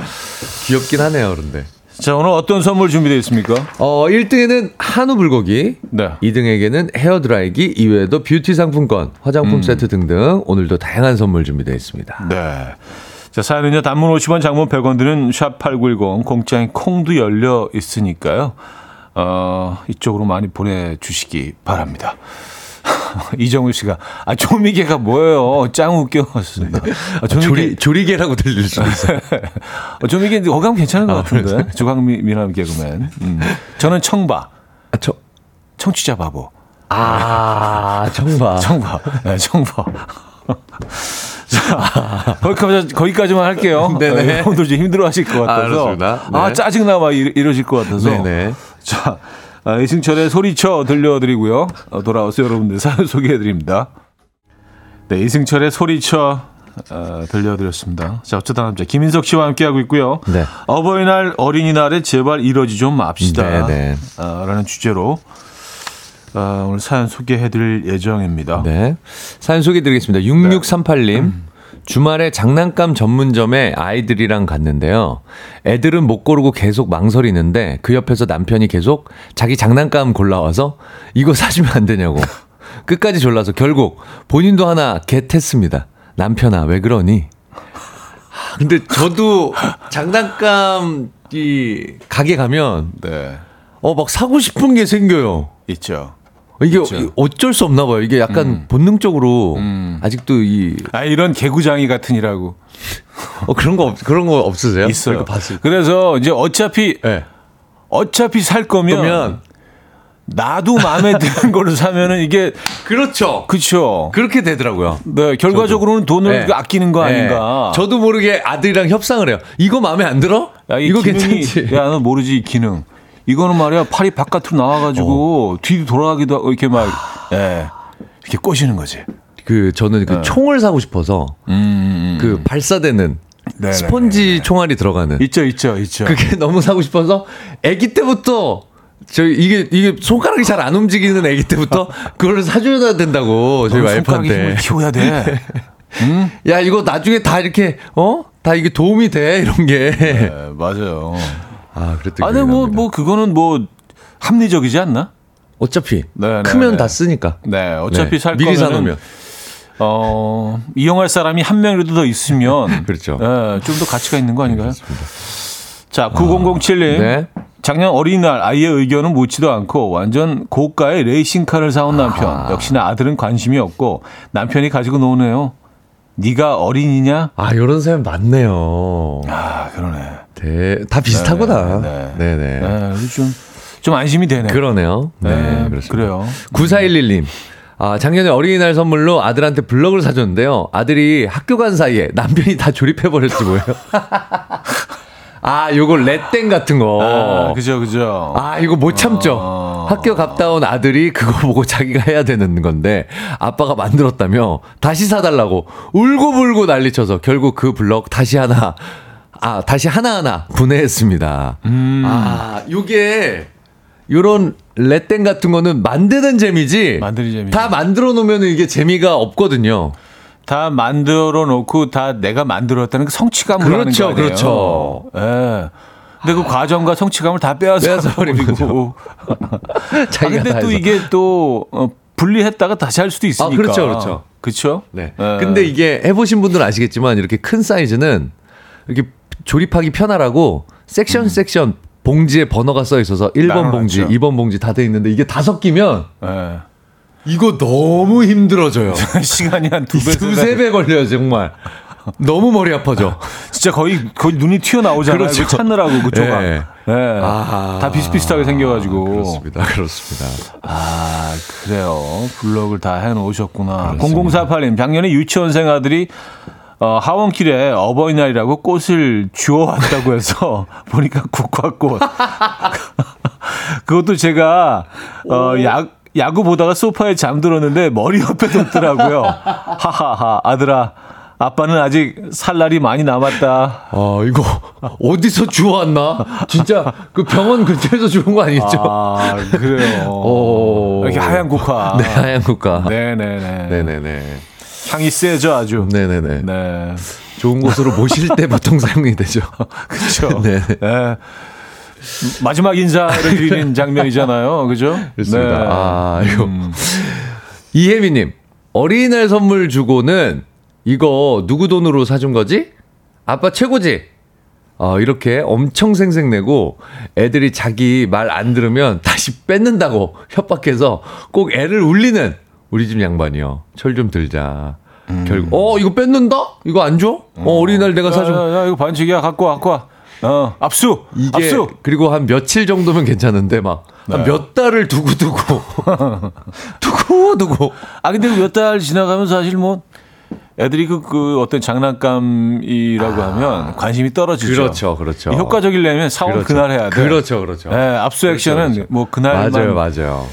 귀엽긴 하네요, 그런데. 자, 오늘 어떤 선물 준비되어 있습니까? 어, 1등에는 한우 불고기. 네. 2등에게는 헤어드라이기, 이외에도 뷰티 상품권, 화장품 세트 등등 오늘도 다양한 선물 준비되어 있습니다. 네. 자, 사연은요, 단문 50원, 장문 100원 드는 샵8910, 공짜인 콩도 열려 있으니까요. 어, 이쪽으로 많이 보내주시기 바랍니다. 이정우 씨가, 아, 조미개가 뭐예요? 짱 웃겨왔습니다. 아, 조미개, 조리, 조리개라고 들릴 수도 있어요. 어, 조미개 어감 괜찮은 것 아, 같은데. 조강미남 개그맨. 음. 저는 청바, 아, 저, 청취자 바보. 아, 청바. 청바. 네, 청바. 자, 거기까지, 거기까지 만 할게요. 네네. 네, 여러분들 좀 힘들어 하실 것 같아서. 알았습니다. 네. 아, 짜증나, 막 이러, 이러실 것 같아서. 네네. 자, 아, 이승철의 소리쳐 들려드리고요. 어, 돌아와서 여러분들 사연 소개해드립니다. 네, 이승철의 소리쳐 어, 들려드렸습니다. 자, 어쩌다 남자 김인석 씨와 함께하고 있고요. 네. 어버이날, 어린이날에 제발 이러지 좀 맙시다. 네네. 어, 라는 주제로 어, 오늘 사연 소개해드릴 예정입니다. 네. 사연 소개해드리겠습니다. 6638님. 주말에 장난감 전문점에 아이들이랑 갔는데요. 애들은 못 고르고 계속 망설이는데 그 옆에서 남편이 계속 자기 장난감 골라와서 이거 사주면 안 되냐고. 끝까지 졸라서 결국 본인도 하나 겟했습니다. 남편아, 왜 그러니? 하, 근데 저도 장난감 이 가게 가면 네, 어막 사고 싶은 게 생겨요. 있죠. 이게 그렇죠. 어쩔 수 없나 봐요. 이게 약간 본능적으로 음. 아직도 이 아, 이런 개구장이 같으니라고 어, 그런 거 없, 그런 거 없으세요? 있어요. 그래서 이제 어차피 네. 어차피 살 거면, 그러면 나도 마음에 드는 거를 사면은 이게 그렇죠. 그쵸. 그렇게 되더라고요. 네, 결과적으로는 돈을 네. 아끼는 거 네. 아닌가. 저도 모르게 아들이랑 협상을 해요. 이거 마음에 안 들어? 야, 이 이거 기능이, 괜찮지? 야, 너 모르지, 이 기능. 이거는 말이야, 팔이 바깥으로 나와가지고, 뒤로 돌아가기도 하고, 이렇게 막, 예, 이렇게 꼬시는 거지. 그 저는 그 총을 사고 싶어서 네. 음, 그 발사되는 네네. 스펀지 총알이 들어가는 있죠, 있죠, 있죠. 그게 너무 사고 싶어서 아기 때부터 저 이게 이게 손가락이 잘 안 움직이는 아기 때부터 그걸 사줘야 된다고 저희 와이프한테 힘을 키워야 돼. 야 이거 나중에 다 이렇게 어 다 이게 도움이 돼 이런 게 네, 맞아요. 아 그랬더니 아니, 뭐, 뭐, 그거는 뭐, 합리적이지 않나? 어차피 네, 네, 크면 네. 다 쓰니까 네, 어차피 네, 살 미리 사놓으면 어, 이용할 사람이 한 명이라도 더 있으면 그렇죠. 예, 좀더 가치가 있는 거 아닌가요? 자, 9007님. 네. 작년 어린이날 아이의 의견은 묻지도 않고 완전 고가의 레이싱카를 사온 남편. 아. 역시나 아들은 관심이 없고 남편이 가지고 노네요. 네가 어린이냐? 아 이런 사연 많네요 아, 그러네. 대, 다 비슷하구나 네. 네, 네. 네, 그래서 좀, 좀 안심이 되네. 그러네요 네, 네, 그렇습니다. 그래요. 9411님. 아, 작년에 어린이날 선물로 아들한테 블럭을 사줬는데요. 아들이 학교 간 사이에 남편이 다 조립해버렸지 뭐예요. 아, 요거 레땡 같은 거. 아, 그죠, 그죠. 아, 이거 못 참죠. 어. 학교 갔다 온 아들이 그거 보고 자기가 해야 되는 건데 아빠가 만들었다며 다시 사달라고 울고불고 난리쳐서 결국 그 블럭 다시 하나 아 다시 하나하나 분해했습니다. 아 요게 요런 레땡 같은 거는 만드는 재미지 만드는 재미지. 다 만들어 놓으면 이게 재미가 없거든요. 다 만들어 놓고 다 내가 만들었다는 그 성취감을 하는 그렇죠, 거 아니에요. 그렇죠. 예. 근데 그 과정과 성취감을 다 빼앗아 빼앗아 버리고. 아, 자기가 근데 다 또. 이게 또 어, 분리했다가 다시 할 수도 있으니까. 그렇죠, 그렇죠. 그렇죠? 네. 예. 근데 이게 해보신 분들은 아시겠지만 이렇게 큰 사이즈는 이렇게 조립하기 편하라고 섹션 섹션 봉지에 번호가 써 있어서 1번 나눠놨죠. 봉지, 2번 봉지 다 돼 있는데 이게 다 섞이면 예. 이거 너무 힘들어져요. 시간이 한 두 배, 두세 배 걸려요, 정말. 너무 머리 아파져. 진짜 거의 거의 눈이 튀어나오잖아요. 그렇죠. 그 찾느라고 그 조각. 예. 예. 아. 다 비슷비슷하게 생겨가지고. 그렇습니다. 그렇습니다. 아, 그래요. 블럭을 다 해놓으셨구나. 0048님, 작년에 유치원생 아들이 어, 하원길에 어버이날이라고 꽃을 주워왔다고 해서 보니까 국화꽃. 그것도 제가 어, 야, 야구 보다가 소파에 잠들었는데 머리 옆에 뒀더라고요. 하하하, 아들아. 아빠는 아직 살 날이 많이 남았다. 아, 이거 어디서 주워왔나? 진짜 그 병원 근처에서 주운 거 아니죠? 아, 그래요. 오. 이렇게 하얀 국화. 네, 하얀 국가. 네네네. 네네네. 향이 세죠, 아주. 네네네. 네. 좋은 곳으로 모실 때 보통 사용이 되죠. 그렇죠. 네. 네. 마지막 인사를 드리는 장면이잖아요. 그죠? 그렇습니다. 네. 아, 이거. 이혜미님, 어린이날 선물 주고는 이거 누구 돈으로 사준 거지? 아빠 최고지? 어, 이렇게 엄청 생색내고 애들이 자기 말 안 들으면 다시 뺏는다고 협박해서 꼭 애를 울리는 우리 집 양반이요. 철 좀 들자. 결국, 어, 이거 뺏는다? 이거 안 줘? 어, 어린이날 내가 야, 사준 야, 야, 이거 반칙이야. 갖고 와, 갖고 와. 어, 압수! 이게 압수! 그리고 한 며칠 정도면 괜찮은데 막한 네. 몇 달을 두고 두고 두고 두고 아, 근데 몇 달 지나가면 사실 뭐, 애들이 그, 그 어떤 장난감이라고 하면 관심이 떨어지죠. 아. 그렇죠, 그렇죠. 이 효과적이려면 사원 그렇죠. 그날 해야 돼. 그렇죠, 그렇죠. 네, 압수 액션은 그렇죠. 뭐 그날만 맞아요, 맞아요.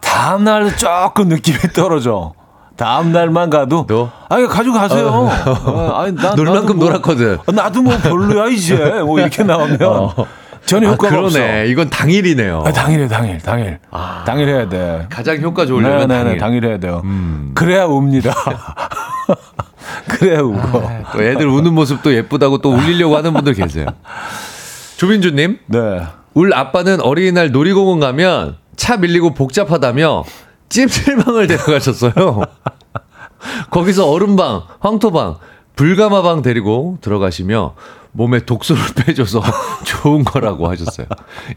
다음 날 조금 느낌이 떨어져. 다음 날만 가도 너? 아니 가져가세요. 어, 아니 나 놀 만큼 뭐- 놀았거든. 어, 나도 뭐 별로야 이제 뭐 이렇게 나오면 전혀 아, 효과가 없어. 그러네. 이건 당일이네요. 아, 당일에 당일 당일 당일 해야 돼. 가장 효과 좋으려면 네네네 당일. 음. 당일 해야 돼요. 그래야 웁니다. 그래야 우고. 또 애들 우는 모습도 예쁘다고 또 울리려고 하는 분들 계세요. 조민주님, 네. 울 아빠는 어린이날 놀이공원 가면 차 밀리고 복잡하다며 찜질방을 데려가셨어요. 거기서 얼음방, 황토방, 불가마방 데리고 들어가시며 몸에 독소를 빼줘서 좋은 거라고 하셨어요.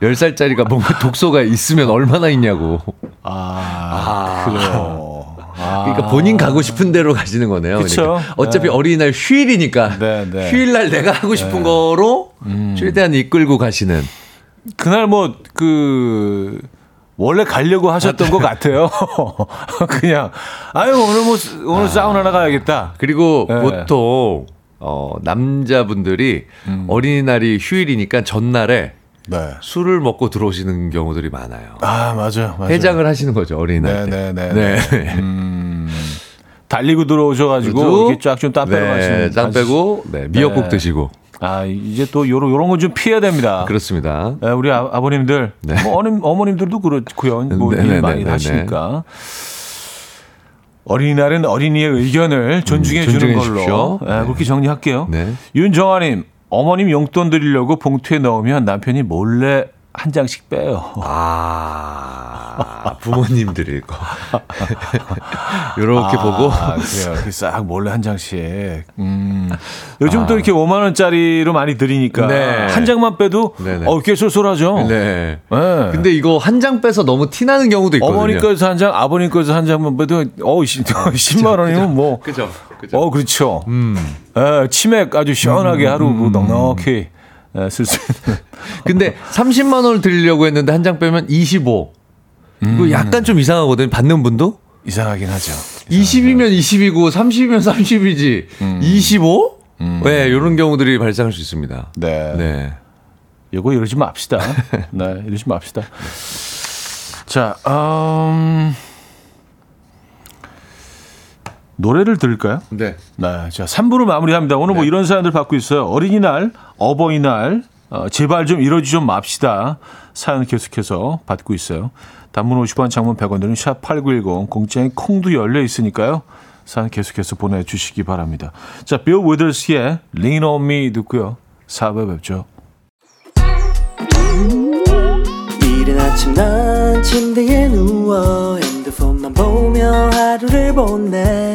10살짜리가 몸에 독소가 있으면 얼마나 있냐고. 아, 그래요. 아. 그러니까 본인 가고 싶은 대로 가시는 거네요. 그쵸. 그러니까 어차피 어린이날 휴일이니까 네, 네. 휴일날 내가 하고 싶은 거로 최대한 이끌고 가시는. 그날 뭐 그 원래 가려고 하셨던 것 같아요. 그냥 아유 오늘 뭐 오늘 사우나나 가야겠다. 그리고 네. 보통 어, 남자분들이 어린이날이 휴일이니까 전날에 네. 술을 먹고 들어오시는 경우들이 많아요. 아 맞아요. 맞아요. 해장을 하시는 거죠 어린이날 때. 네네 네. 음, 달리고 들어오셔가지고 이렇게 쫙 좀 땀 빼러 네. 땀 빼고 네, 미역국 네. 드시고 아 이제 또 요런 요런 건좀 피해야 됩니다. 그렇습니다. 네, 우리 아, 버님들 네. 뭐 어머님, 어머님들도 그렇고요. 뭐 네, 네, 일 많이 네, 네, 하시니까. 어린이날은 어린이의 의견을 존중해 음, 주는 존중해 걸로. 네, 네. 그렇게 정리할게요. 네. 윤정아님, 어머님 용돈 드리려고 봉투에 넣으면 남편이 몰래 한 장씩 빼요. 아, 부모님들이 거. 요렇게 보고. 아, 그래요. 이렇게 싹 몰래 한 장씩. 음. 요즘 또 이렇게 5만 원짜리로 많이 드리니까 아. 네. 한 장만 빼도 네네. 어, 꽤 쏠쏠하죠. 네. 네. 근데 이거 한 장 빼서 너무 티 나는 경우도 있거든요. 어머니 거에서 한 장, 아버님 거에서 한 장만 빼도 어, 10만 원이면 뭐 그죠. 그죠. 어, 그렇죠. 음. 예, 치맥 아주 시원하게 하루 뭐 넉넉히 예, 쓸 수 있는. 근데 30만 원을 드리려고 했는데 한 장 빼면 25. 음. 이거 약간 좀 이상하거든요. 받는 분도. 이상하긴 하죠. 20이면 20이고 30이면 30이지. 음. 25? 네, 이런 경우들이 발생할 수 있습니다. 네. 네. 이거 이러지 맙시다. 네, 이러지 맙시다. 자, 음, 노래를 들을까요? 네. 네, 자 3부를 마무리합니다. 오늘 뭐 네. 이런 사연들 받고 있어요. 어린이날, 어버이날, 어, 제발 좀 이러지 좀 맙시다. 사연 계속해서 받고 있어요. 단문 50원, 장문 100원 드는 샵8910, 공짜인 콩도 열려 있으니까요. 사연 계속해서 보내주시기 바랍니다. 자, 빌 위더스의 Lean on Me 듣고요. 4부에 뵙죠. 이른 아침 난 침대에 누워 핸드폰만 보며 하루를 보내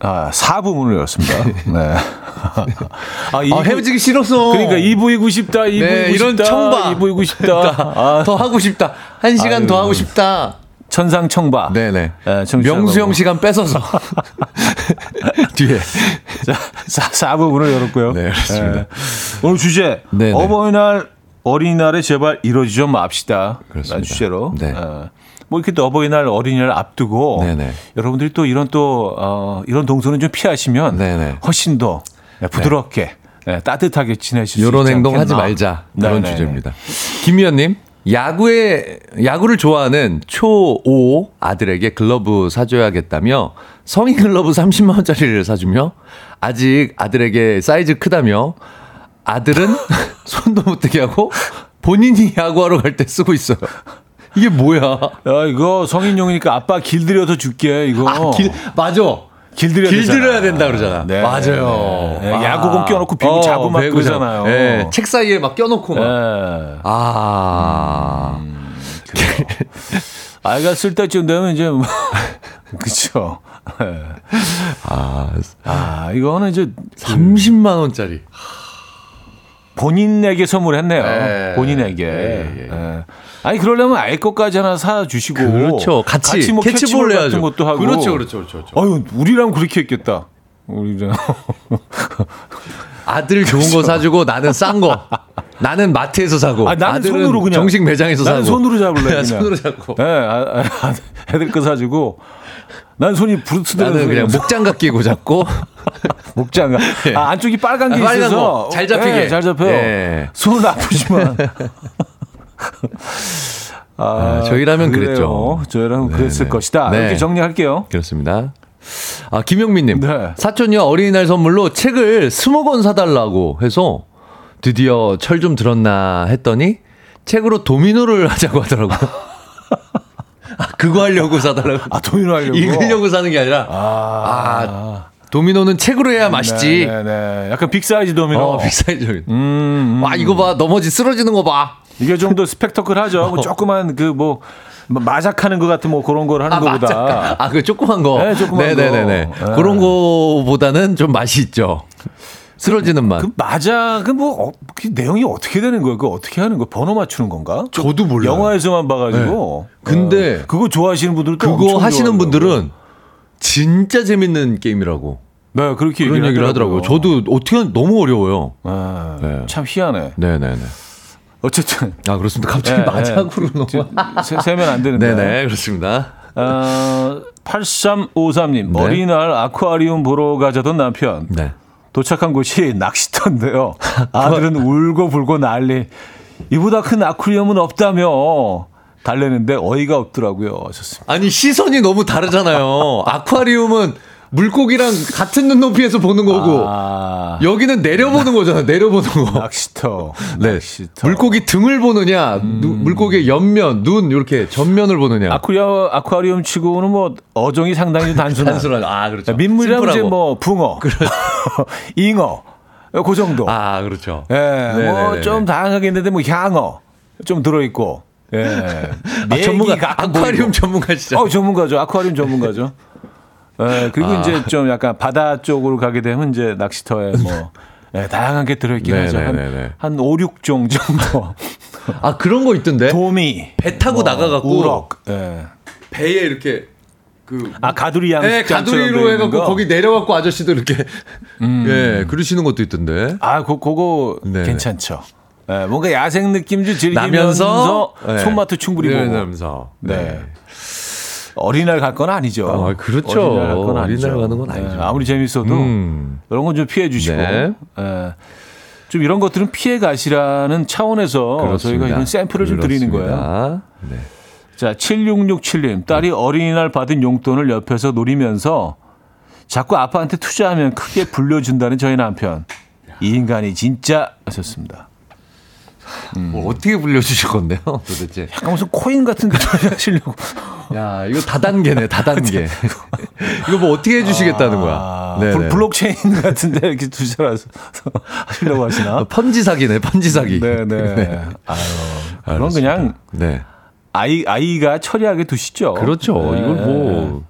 아, 4부 문을 열었습니다. 네. 아, 아, 헤어지기 싫었어. 그러니까 2부이고 싶다, 2부이고 네, 이런 싶다, 청바. 2부이고 싶다. 아, 더 하고 싶다. 한 시간 아유. 더 하고 싶다. 천상 청바. 네네. 네, 청취자 명수형 여러분. 시간 뺏어서. 뒤에. 자, 4, 부문을 열었고요. 네, 그렇습니다. 네. 오늘 주제 네네. 어버이날 어린이날에 제발 좀 맙시다. 그렇습니다. 주제로. 네. 어, 뭐 이렇게 또 어버이날 어린이날 앞두고 네네. 여러분들이 또 이런 또 어, 이런 동선은 좀 피하시면 네네. 훨씬 더 네, 부드럽게 네, 따뜻하게 지내실 수 이런 있지 행동 하지. 말자. 이런. 주제입니다. 김희연님, 야구에, 야구를 좋아하는 초5 아들에게 글러브 사줘야겠다며 성인 글러브 30만 원짜리를 사주며 아직 아들에게 사이즈 크다며 아들은 손도 못 대게 하고 본인이 야구하러 갈 때 쓰고 있어요. 이게 뭐야? 야 이거 성인용이니까 아빠 길들여서 줄게 이거. 아, 길, 맞아. 길들여야 길들여야. 된다 그러잖아. 네. 맞아요. 네, 야구공 껴놓고 배구 자고 막 그러잖아요. 네, 책 사이에 막 껴놓고 막. 네. 아. 아이가 쓸 때쯤 되면 이제 뭐 그쵸. 네. 아, 아 이거는 이제 30만 원짜리. 본인에게 선물했네요. 네. 본인에게. 예, 예. 예. 아니 그러려면 아이 것까지 하나 사 주시고 그렇죠. 같이, 뭐 캐치볼 캐치볼 같은. 것도 하고. 그렇죠, 그렇죠, 그렇죠, 그렇죠. 아유 우리랑 그렇게 했겠다. 우리랑 아들 좋은 거 사주고 나는 싼 거. 나는 마트에서 사고. 아, 나는 아들은 손으로 그냥 정식 매장에서 나는 사고. 손으로 잡을래 그냥. 손으로 잡고. 예, 아, 아, 애들 거 사주고 난 손이 부르트들어서 나는 그냥 목장갑 끼고 잡고. 목장갑. 예. 아, 안쪽이 빨간 게 아, 빨간 있어서 거. 잘 잡히게. 예, 잘 잡혀요. 예. 손은 아프지만. 아, 저희라면 그래요. 그랬죠. 저희라면 네, 그랬을 네. 것이다. 네. 이렇게 정리할게요. 그렇습니다. 아, 김영민님. 네. 사촌이요 어린이날 선물로 책을 스무 권 사달라고 해서 드디어 철 좀 들었나 했더니 책으로 도미노를 하자고 하더라고요. 아, 그거 하려고 사달라고. 아, 도미노 하려고. 읽으려고 사는 게 아니라. 아, 도미노는 책으로 해야 맛있지. 네, 네, 네. 약간 big size 도미노. 어, big size. 음, 음. 와, 이거 봐. 넘어지 쓰러지는 거 봐. 이게 좀 더 스펙터클하죠. 어. 뭐 조그만 그 뭐 마작하는 것 같은 뭐 그런 걸 하는 아, 것보다. 맞아. 아, 그 조그만 거. 네, 조그만 네네네네. 거. 네. 그런 거보다는 좀 맛이 있죠. 쓰러지는 맛. 그 맞아. 그 뭐, 어, 그 내용이 어떻게 되는 거예요? 그 어떻게 하는 거예요? 번호 맞추는 건가? 저도 몰라요. 영화에서만 봐가지고. 네. 근데 어, 그거 좋아하시는 분들은 또 그거 엄청 하시는. 분들은 진짜 재밌는 게임이라고. 네, 그렇게 그런 얘기를 하더라고요. 저도 어떻게 하면 너무 어려워요. 아, 네. 참 희한해. 네 네 네. 어쨌든. 아, 그렇습니다. 갑자기 네, 마작으로 넘어. 세, 세면 안 되는데. 네 네, 그렇습니다. 어, 8353님. 네. 어린이날 아쿠아리움 보러 가자던 남편. 네. 도착한 곳이 낚시터인데요. 아들은 울고 불고 난리. 이보다 큰 아쿠아리움은 없다며 달래는데 어이가 없더라고요. 하셨습니다. 아니, 시선이 너무 다르잖아요. 아쿠아리움은 물고기랑 같은 눈높이에서 보는 거고, 아, 여기는 내려보는 거잖아요. 내려보는 거. 낚시터. 네. 낚시터. 물고기 등을 보느냐, 누- 물고기의 옆면, 눈, 이렇게 전면을 보느냐. 아쿠아리움, 아쿠아리움 치고는 뭐 어종이 상당히 단순한. 단순한, 아, 그렇죠. 민물이라면 이제. 뭐 붕어, 잉어, 그 정도. 아, 그렇죠. 예, 네네네네. 뭐좀 다양하게 있는데 뭐 향어 좀 들어있고. 예. 아, 전문가, 아쿠아리움. 전문가시죠? 어, 전문가죠. 아쿠아리움 전문가죠. 예, 그리고 아. 이제 좀 약간 바다 쪽으로 가게 되면 이제 낚시터에 뭐 예, 다양한 게 들어있긴 하죠. 네네네네. 한, 한 5, 6종 정도. 아, 그런 거 있던데? 도미. 배 타고 뭐, 나가갖고 우럭. 예. 배에 이렇게 그 아 가두리 네, 양식장처럼 가두리로 해갖고 거? 거기 내려갖고 아저씨들 이렇게 예 그러시는 것도 있던데. 아, 그, 그거 네. 괜찮죠. 예, 뭔가 야생 느낌 좀 즐기면서 나면서 네. 손맛도 충분히 보고. 나면서 네. 어린이날 갈 건 아니죠. 아, 그렇죠. 갈건 아니죠. 어린이날 가는 건 아니죠. 예, 아무리 재밌어도 음. 이런 건 좀 피해 주시고. 네. 예, 좀 이런 것들은 피해 가시라는 차원에서 어, 저희가 이런 샘플을 좀 드리는 거예요. 그렇습니다. 네. 자, 7667님. 딸이 어린이날 받은 용돈을 옆에서 노리면서 자꾸 아빠한테 투자하면 크게 불려준다는 저희 남편. 이 인간이 진짜 하셨습니다. 뭐 어떻게 불려주실 건데요, 도대체? 약간 무슨 코인 같은 거 하시려고. 야, 이거 다단계네, 다단계. 이거 뭐 어떻게 해주시겠다는 거야? 아, 네네. 블- 블록체인 같은데 이렇게 투자해서 하시려고 하시나? 펀지 사기네, 펀지 사기. 네네. 아유, 그럼 그냥 네. 아이, 아이가 처리하게 두시죠. 그렇죠. 네. 이걸 뭐.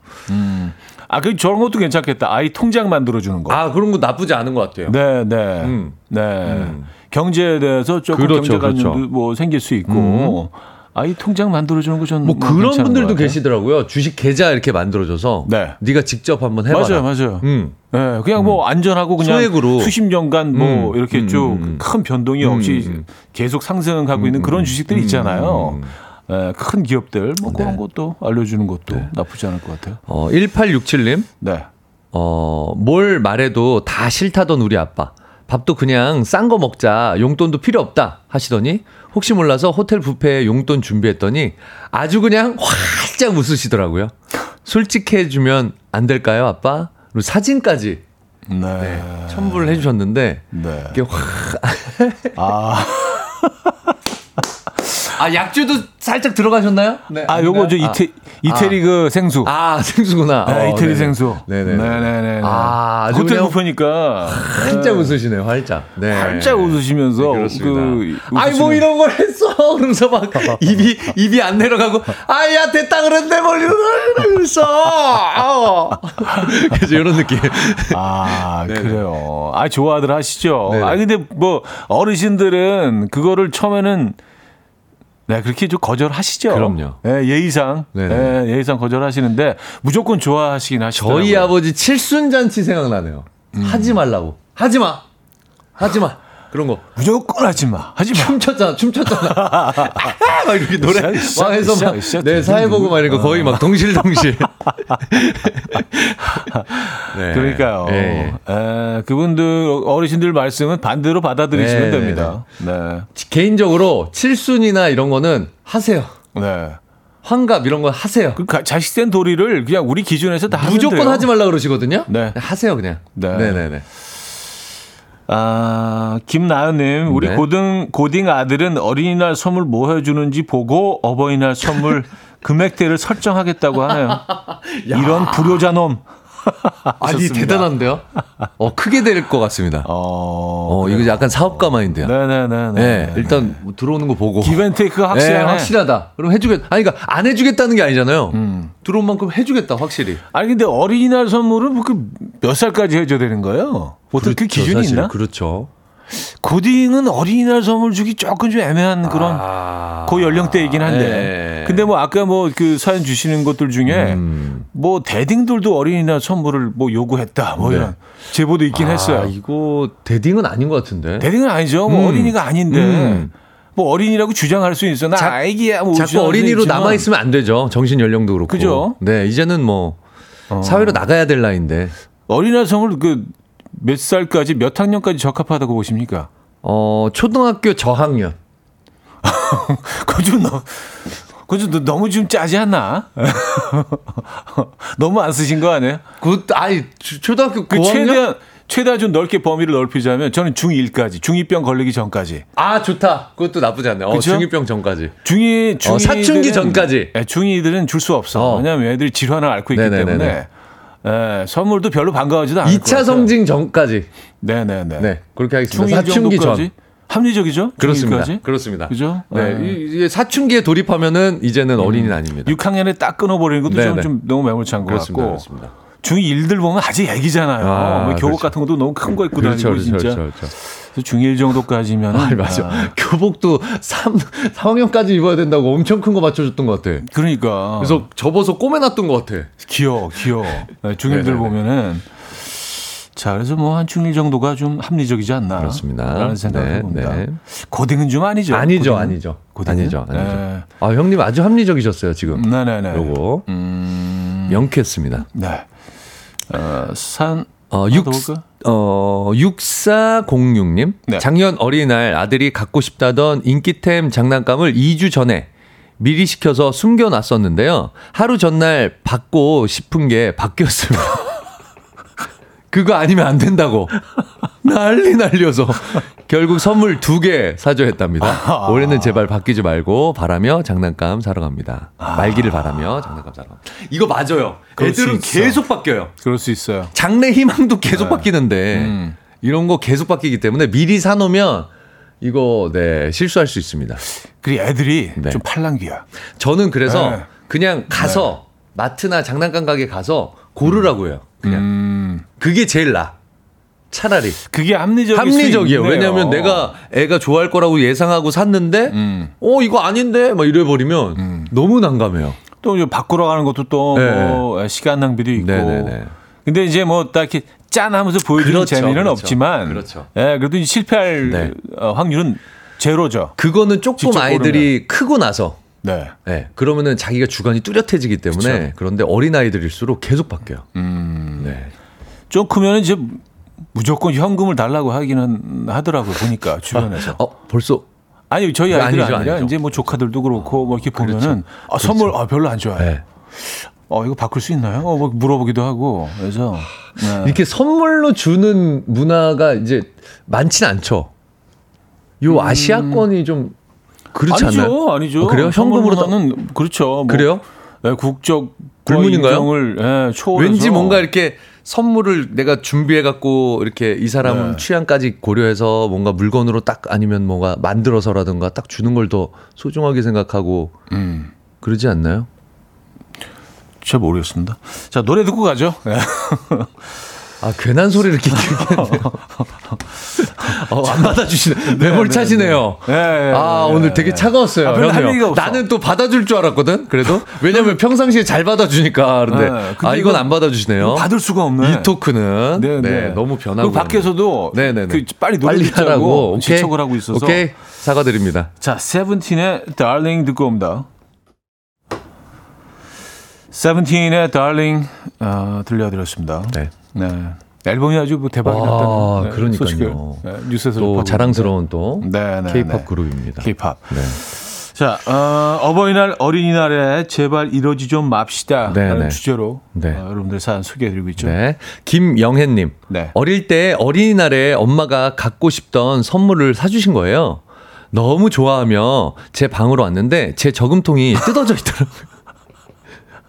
아, 그 저런 것도 괜찮겠다. 아이 통장 만들어 주는 거. 아, 그런 거 나쁘지 않은 것 같아요. 네, 네. 음. 네. 경제에 대해서 조금 그렇죠, 경제관념도 그렇죠. 뭐 생길 수 있고 아이 통장 만들어주는 거 저는 뭐뭐 그런 분들도. 계시더라고요. 주식 계좌 이렇게 만들어줘서. 네. 네가 직접 한번 해봐라. 맞아요, 맞아요. 음. 네, 그냥 뭐 안전하고 그냥 소액으로. 수십 년간 뭐 음, 이렇게 음, 쭉 음, 큰 변동이 없이 음. 계속 상승하고 있는 그런 주식들이 있잖아요. 음. 네, 큰 기업들 뭐 그런 네. 것도 알려주는 것도 나쁘지 않을 것 같아요. 어, 1867님. 네. 어, 뭘 말해도 다 싫다던 우리 아빠. 밥도 그냥 싼 거 먹자. 용돈도 필요 없다. 하시더니 혹시 몰라서 호텔 뷔페에 용돈 준비했더니 아주 그냥 활짝 웃으시더라고요. 솔직해 주면 안 될까요, 아빠? 그리고 사진까지 네. 첨부를 해 주셨는데 네. 이게 확. 아, 아, 약주도 살짝 들어가셨나요? 네. 아 요거 저 이태, 이태리 그 생수. 아, 생수구나. 네, 어, 이태리 네네. 생수. 네네. 네네네. 아, 호텔 그냥 뷔페니까 활짝 웃으시네요, 활짝. 네. 활짝 웃으시면서 네. 그 아이 뭐 이런 걸 했어 그러면서 막 입이 입이 안 내려가고 아야 됐다 그랬는데 뭘 있어 어. 그래서 이런 느낌 아, 네네. 그래요. 아, 좋아들 하시죠. 네네. 아, 근데 뭐, 어르신들은 그거를 처음에는 네, 그렇게 좀 거절하시죠. 그럼요. 예, 예의상. 네네. 예, 예의상 거절하시는데 무조건 좋아하시긴 하시더라고요. 저희 아버지 칠순잔치 생각나네요 하지 말라고 하지 마 하지 마 그런 거 무조건 하지 마. 하지 마. 춤췄잖아 춤췄잖아 아, 막 이렇게 노래 막 해서 시작, 막 시작. 내 사회 보고 막 이런 거 거의 막 동실동실 네. 그러니까요. 예, 예. 에, 그분들 어르신들 말씀은 반대로 받아들이시면 네, 됩니다. 네. 개인적으로 칠순이나 이런 거는 하세요 네. 환갑 이런 거 하세요. 그 가- 자식된 도리를 그냥 우리 기준에서 다 무조건. 하지 말라 그러시거든요. 네. 하세요 그냥. 네. 네, 네, 네. 아, 김나은님, 우리 네. 고등, 고딩 아들은 어린이날 선물 뭐 해주는지 보고 어버이날 선물 금액대를 설정하겠다고 하네요. 이런 불효자 놈. 아니. 대단한데요. 어 크게 될 것 같습니다. 어, 어 이거 약간 사업가 마인드야. 네, 네네 네. 일단 뭐 들어오는 거 보고. 기벤테이크가 확실하네. 네, 확실하다. 그럼 해주겠. 아니 그러니까 안 해주겠다는 게 아니잖아요. 음. 들어온 만큼 해주겠다 확실히. 아니, 근데 어린이날 선물은 뭐그몇 살까지 해줘야 되는 거예요? 보통 그 기준이 사실. 있나? 그렇죠. 고딩은 어린이날 선물 주기 조금 좀 애매한 그런 아, 그 연령대이긴 한데. 네. 근데 뭐 아까 뭐 그 사연 주시는 것들 중에 음. 뭐 대딩들도 어린이날 선물을 뭐 요구했다 뭐 네. 이런 제보도 있긴 아, 했어요. 이거 대딩은 아닌 것 같은데. 대딩은 아니죠. 뭐 음. 어린이가 아닌데 음. 뭐 어린이라고 주장할 수 있어. 나 자- 아기야. 뭐 자꾸 어린이로 남아 있으면 안 되죠. 정신 연령도 그렇고. 그죠? 네, 이제는 뭐 사회로 나가야 될 나이인데. 어린이날 선물 그 몇 살까지 몇 학년까지 적합하다고 보십니까? 어, 초등학교 저학년. 그거 좀 너무 그거 좀 너무 좀 짜지 않나? 너무 안 쓰신 거 아니에요? 그 아이 초- 초등학교 그 고학년? 최대한 최대한 좀 넓게 범위를 넓히자면 저는 중1까지 중2병 걸리기 전까지 아 좋다. 그것도 나쁘지 않네. 어, 그쵸? 중2병 전까지. 중2 중 어, 사춘기 전까지. 중2들은 줄 수 없어. 어. 왜냐하면 애들이 질환을 앓고 있기 네네네네. 때문에 예, 선물도 별로 반가워하지도 않을 것 2차 같아요. 성징 전까지. 네네네. 네, 그렇게 하겠습니다. 중1 사춘기 정도까지 전. 합리적이죠? 그렇습니다. 중1까지? 그렇습니다. 그죠? 네, 네. 사춘기에 돌입하면 이제는 어린이는 아닙니다. 6학년에 딱 끊어버리는 것도 좀, 네네. 좀 너무 매몰찬 것 그렇습니다. 같고 그렇습니다. 중1들 보면 아직 애기잖아요. 아, 뭐 교복 그렇죠. 같은 것도 너무 큰 거 입고 그렇죠, 다니고 그렇죠, 진짜. 그렇죠, 그렇죠. 중1 정도까지면 아, 맞아. 교복도 3, 3학년까지 입어야 된다고 엄청 큰 거 맞춰줬던 것 같아. 그러니까. 그래서 접어서 꼬매놨던 것 같아. 귀여워, 귀여워. 네, 중1들 네네네. 보면은 자, 그래서 뭐 한 중1 정도가 좀 합리적이지 않나. 그렇습니다. 라는 생각을 네, 해봅니다. 네. 고딩은 좀 아니죠. 아니죠, 고딩은? 아니죠. 고딩은? 아니죠, 아니죠. 네. 아, 형님 아주 합리적이셨어요, 지금. 네네네. 요거. 음, 명쾌했습니다. 네. 어, 산, 어, 하나 6, 더 볼까요? 어, 6406님. 네. 작년 어린이날 아들이 갖고 싶다던 인기템 장난감을 2주 전에 미리 시켜서 숨겨놨었는데요. 하루 전날 받고 싶은 게 바뀌었습니다. 그거 아니면 안 된다고. 난리 날려서. 결국 선물 두 개 사줘 했답니다. 올해는 제발 바뀌지 말고 바라며 장난감 사러 갑니다. 말기를 바라며 장난감 사러 갑니다. 이거 맞아요. 애들은. 계속 바뀌어요. 그럴 수 있어요. 장래 희망도 계속 바뀌는데 음. 이런 거 계속 바뀌기 때문에 미리 사놓으면 이거 네 실수할 수 있습니다. 그리고 애들이 네. 좀 팔랑귀야. 저는 그래서 네. 그냥 가서 마트나 장난감 가게 가서 고르라고 해요. 그냥 음, 그게 제일 나. 차라리 그게 합리적일 수 합리적이에요. 왜냐하면 내가 애가 좋아할 거라고 예상하고 샀는데 음. 어 이거 아닌데 막 이래 버리면 너무 난감해요. 또 바꾸러 가는 것도 또 네. 뭐 시간 낭비도 있고. 네네네. 근데 이제 뭐 딱히 짠 하면서 보여주는 그렇죠, 재미는 그렇죠. 없지만 그렇죠. 예, 그래도 실패할 네. 어, 확률은 제로죠. 그거는 조금 아이들이 크고 나서 네. 네, 그러면은 자기가 주관이 뚜렷해지기 때문에 그쵸. 그런데 어린 아이들일수록 계속 바뀌어요. 음. 네. 좀 크면 이제 무조건 현금을 달라고 하기는 하더라고요. 보니까 주변에서. 어 벌써 아니 저희 그거 아이들이 아니죠, 아니라 아니죠. 이제 뭐 조카들도 그렇고 뭐 이렇게 그렇죠. 보면은 아, 선물 아, 별로 안 좋아해. 네. 어 이거 바꿀 수 있나요? 어, 뭐 물어보기도 하고 그래서 네. 이렇게 선물로 주는 문화가 이제 많지는 않죠. 요 아시아권이 좀 그렇지 음. 아니죠, 않나요? 아니죠. 어, 그래요? 현금으로 다- 는 그렇죠. 뭐, 그래요? 네, 국적 불문인가요? 예, 왠지 뭔가 이렇게 선물을 내가 준비해 갖고 이렇게 이 사람 네. 취향까지 고려해서 뭔가 물건으로 딱 아니면 뭔가 만들어서라든가 딱 주는 걸 더 소중하게 생각하고 음, 그러지 않나요? 잘 모르겠습니다. 자 노래 듣고 가죠. 네. 아 괜한 소리를 이렇게. 어, 안 받아주시네. 매몰차시네요. 네, 네, 아 네, 오늘 네, 되게 네. 차가웠어요. 아, 별로 할 형님. 얘기가 없어. 나는 또 받아줄 줄 알았거든. 그래도 왜냐면 평상시에 잘 받아주니까 그런데 네, 아 이건 안 받아주시네요. 받을 수가 없네. 이 토크는 네, 네, 네. 너무 변하고 그 밖에서도 네네네. 그 빨리 빨리 하라고. 지척을 하고 있어서 오케이 사과드립니다. 자 세븐틴의 Darling 듣고 옵니다. 세븐틴의 Darling 어, 들려드렸습니다. 네. 네. 앨범이 아주 뭐 대박이 와, 났다는 네, 그러니까요. 소식을 네, 뉴스에서 또 자랑스러운 또 네, 네. 그룹입니다. K-팝. 네. 자, 어, 버이날 어린이날에 제발 이러지 좀 맙시다. 네, 라는 네. 주제로 네. 어, 여러분들 사연 소개해드리고 있죠. 네. 김영혜님. 네. 어릴 때 어린이날에 엄마가 갖고 싶던 선물을 사주신 거예요. 너무 좋아하며 제 방으로 왔는데 제 저금통이 뜯어져 있더라고요.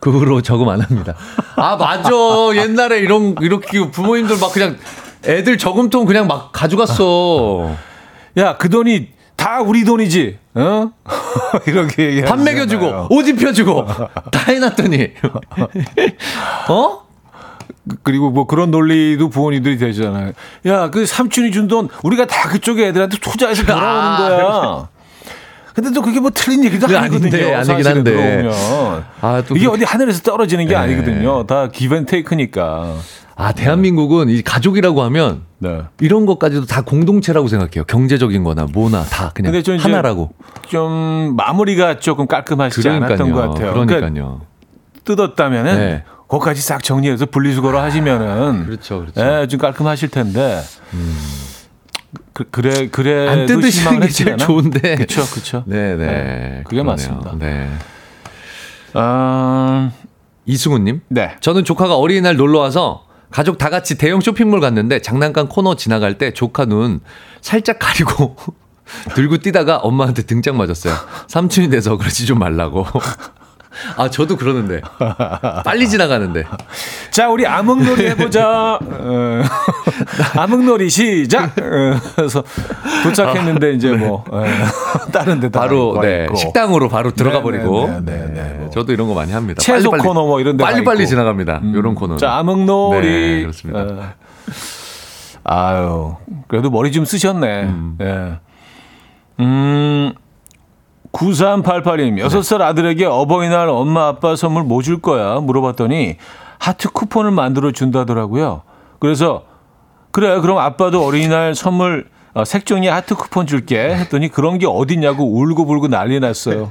그 후로 저금 안 합니다. 아, 맞아. 옛날에 이런, 이렇게 부모님들 막 그냥 애들 저금통 그냥 막 가져갔어. 야, 그 돈이 다 우리 돈이지. 어? 이렇게. 밥 먹여주고, 옷 입혀주고, 다 해놨더니. 어? 그리고 뭐 그런 논리도 부모님들이 되잖아요. 야, 그 삼촌이 준 돈 우리가 다 그쪽에 애들한테 투자해서 돌아오는 아, 거야. 근데 또 그게 뭐 틀린 얘기도 네, 아니거든요. 아닌데, 아니긴 한데. 아, 또 이게 그렇게- 어디 하늘에서 떨어지는 게 네. 아니거든요. 다 기브앤테이크니까. 아, 대한민국은 이 가족이라고 하면 네. 이런 것까지도 다 공동체라고 생각해요. 경제적인 거나 뭐나 다 그냥 근데 좀 하나라고. 좀 마무리가 조금 깔끔하지 않았던 것 같아요. 그러니까요. 그러니까 뜯었다면은 네. 그거까지 싹 정리해서 분리수거로 하시면은 그렇죠, 그렇죠. 예, 좀 깔끔하실 텐데. 그, 그래 그래 안 뜯으시는 게 제일 좋은데. 그렇죠, 그렇죠. 네, 네. 네, 그게 맞습니다. 네. 아, 이승우님. 네. 저는 조카가 어린이날 놀러 와서 가족 다 같이 대형 쇼핑몰 갔는데 장난감 코너 지나갈 때 조카 눈 살짝 가리고 들고 뛰다가 엄마한테 등짝 맞았어요. 삼촌이 돼서 그러지 좀 말라고. 아, 저도 그러는데. 빨리 지나가는데. 자, 우리 암흑놀이 해보자. 어, 암흑놀이 시작. 어, 그래서 도착했는데 이제 뭐 어, 다른 데 바로 네, 식당으로 바로 들어가 네, 버리고. 네, 네, 네, 네. 저도 이런 거 많이 합니다. 채소 빨리빨리- 코너 뭐 이런 데가 빨리빨리 있고. 지나갑니다. 이런 코너. 자, 암흑놀이. 네, 그렇습니다. 어. 아유, 그래도 머리 좀 쓰셨네. 음. 예. 음, 9388님, 네. 6살 아들에게 어버이날 엄마 아빠 선물 뭐 줄 거야? 물어봤더니 하트 쿠폰을 만들어 준다더라고요. 그래서, 그래, 그럼 아빠도 어린이날 선물 어, 색종이 하트 쿠폰 줄게. 했더니 그런 게 어딨냐고 울고불고 난리 났어요.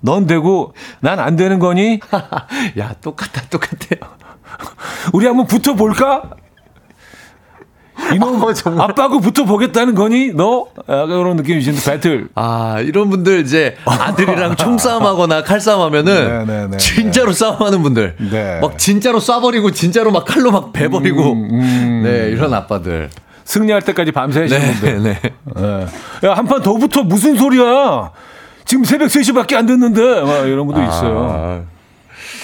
넌 되고 난 안 되는 거니? 야, 똑같다, 똑같아. 우리 한번 붙어 볼까? 이놈 아빠하고 붙어 보겠다는 거니? 너? 약간 그런 느낌이신데 배틀. 아, 이런 분들 이제 아들이랑 총싸움하거나 칼싸움하면은 네, 네, 네. 진짜로 싸움하는 분들. 네. 막 진짜로 쏴버리고 진짜로 막 칼로 막 베버리고. 음, 네, 이런 아빠들. 승리할 때까지 밤새 하시는 네, 분들. 네. 예. 야, 한 판 더 붙어. 무슨 소리야? 지금 새벽 3시밖에 안 됐는데. 막 이런 있어요.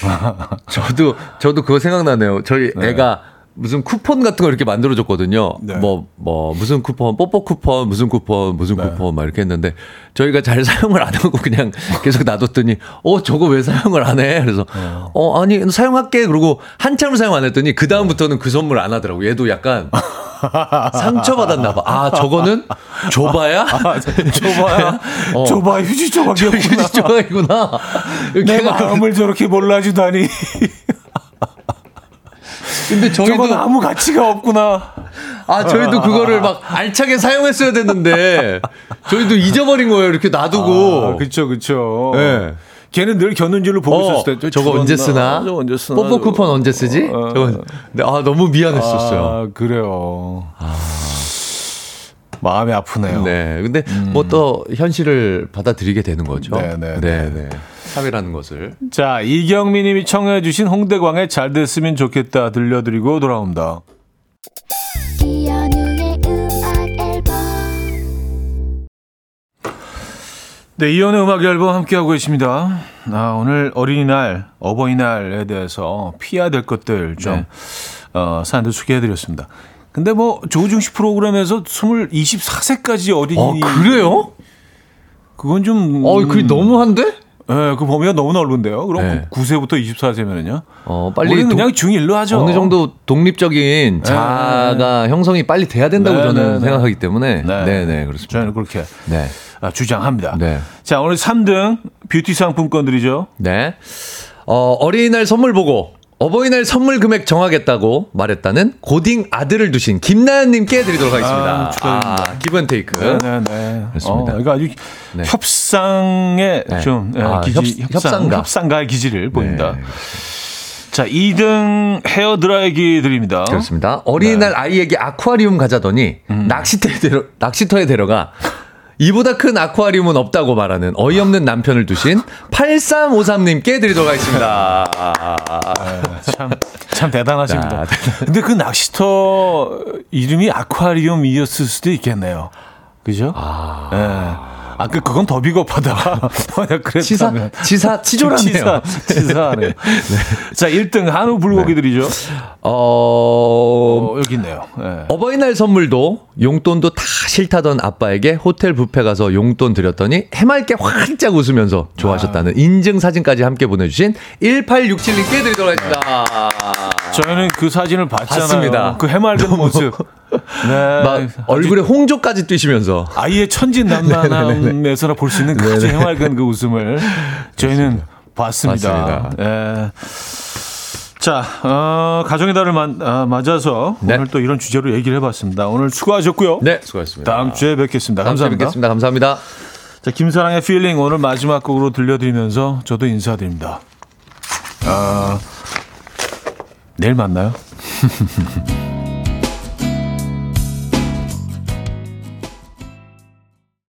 아. 저도 저도 그거 생각나네요. 저희 애가 무슨 쿠폰 같은 거 이렇게 만들어줬거든요. 네. 뭐, 뭐, 무슨 쿠폰, 뽀뽀 쿠폰, 무슨 쿠폰, 무슨 네. 쿠폰, 막 이렇게 했는데, 저희가 잘 사용을 안 하고 그냥 계속 놔뒀더니, 어, 저거 왜 사용을 안 해? 그래서, 어, 아니, 사용할게. 그러고 한참을 사용 안 했더니, 그다음부터는 그 선물 안 하더라고. 얘도 약간 상처받았나 봐. 아, 저거는 줘봐야? 줘봐야. 어. 줘봐야 휴지 조각이었구나. 휴지 조각이구나. 내 마음을 저렇게 몰라주다니. 근데 저희도 저건 아무 가치가 없구나. 아, 저희도 그거를 막 알차게 사용했어야 됐는데, 저희도 잊어버린 거예요. 이렇게 놔두고. 아, 그쵸, 그쵸. 네. 걔는 늘 견눈질로 보고 어, 있었을 때. 저거 언제 쓰나? 저거 언제 쓰나? 뽀뽀 쿠폰 언제 쓰지? 어. 근데 아, 너무 미안했었어요. 아, 그래요. 마음이 아프네요. 네. 근데 뭐또 현실을 받아들이게 되는 거죠. 네, 네, 네, 네. 사회라는 것을. 자, 이경미 님이 청해 주신 홍대광의 잘 됐으면 좋겠다 들려드리고 돌아옵니다. 네, 이연의 음악 앨범 함께하고 계십니다. 아, 오늘 어린이날, 어버이날에 대해서 피해야 될 것들 좀, 네. 어, 사연들 소개해드렸습니다. 근데 뭐, 조중식 프로그램에서 20, 24세까지 어린이. 어, 그래요? 그건 좀. 어, 그게 너무한데? 예, 그 범위가 너무 넓은데요. 그럼 네. 9세부터 24세면은요. 어, 빨리 우리는 도- 그냥 중1로 하죠. 어느 정도 독립적인 자아가 형성이 빨리 돼야 된다고 네, 저는 네, 네. 생각하기 때문에 네. 네, 네, 그렇습니다. 저는 그렇게 네. 아, 주장합니다. 네. 자, 오늘 3등 뷰티 상품권들이죠. 네. 어, 어린이날 선물 보고 어버이날 선물 금액 정하겠다고 말했다는 고딩 아들을 두신 김나연님께 드리도록 하겠습니다. 아, 축하드립니다. 아, 기브앤테이크. 네, 네, 네. 그렇습니다. 어, 이거 아주 네. 협상의 네. 좀 예, 아, 기지, 협- 협상, 협상가. 협상가의 기지를 보입니다. 네, 자, 2등 헤어 드라이기 드립니다. 그렇습니다. 어린이날 아이에게 아쿠아리움 가자더니 낚시터에, 데려, 낚시터에 데려가 이보다 큰 아쿠아리움은 없다고 말하는 어이없는 남편을 두신 8353님께 드리도록 하겠습니다. 네, 참, 참 대단하십니다. 자, 근데 그 낚시터 이름이 아쿠아리움이었을 수도 있겠네요. 그죠? 아. 예. 아, 그, 그건 더 비겁하다. 만약 치사, 그랬다면. 치사, 치졸하네요. 치사, 치사하네요. 자, 1등 한우 불고기들이죠. 어, 어, 여기 있네요. 예. 어버이날 선물도 용돈도 다 싫다던 아빠에게 호텔 뷔페 가서 용돈 드렸더니 해맑게 활짝 웃으면서 좋아하셨다는 인증 사진까지 함께 보내주신 1867님께 드리도록 하겠습니다. 저희는 그 사진을 봤잖아요. 봤습니다. 그 해맑은 모습. 네. 막 얼굴에 홍조까지 뛰시면서 아이의 천진난만함에서나 볼 수 있는 그 아주 해맑은 그 웃음을 저희는 봤습니다. 예. 자, 어, 가정의 달을 마, 아, 맞아서 네. 오늘 또 이런 주제로 얘기를 해봤습니다. 오늘 수고하셨고요. 네 수고하셨습니다. 다음 주에 뵙겠습니다. 다음 주에 감사합니다. 뵙겠습니다. 감사합니다. 자, 김사랑의 Feeling 오늘 마지막 곡으로 들려드리면서 저도 인사드립니다. 아, 내일 만나요.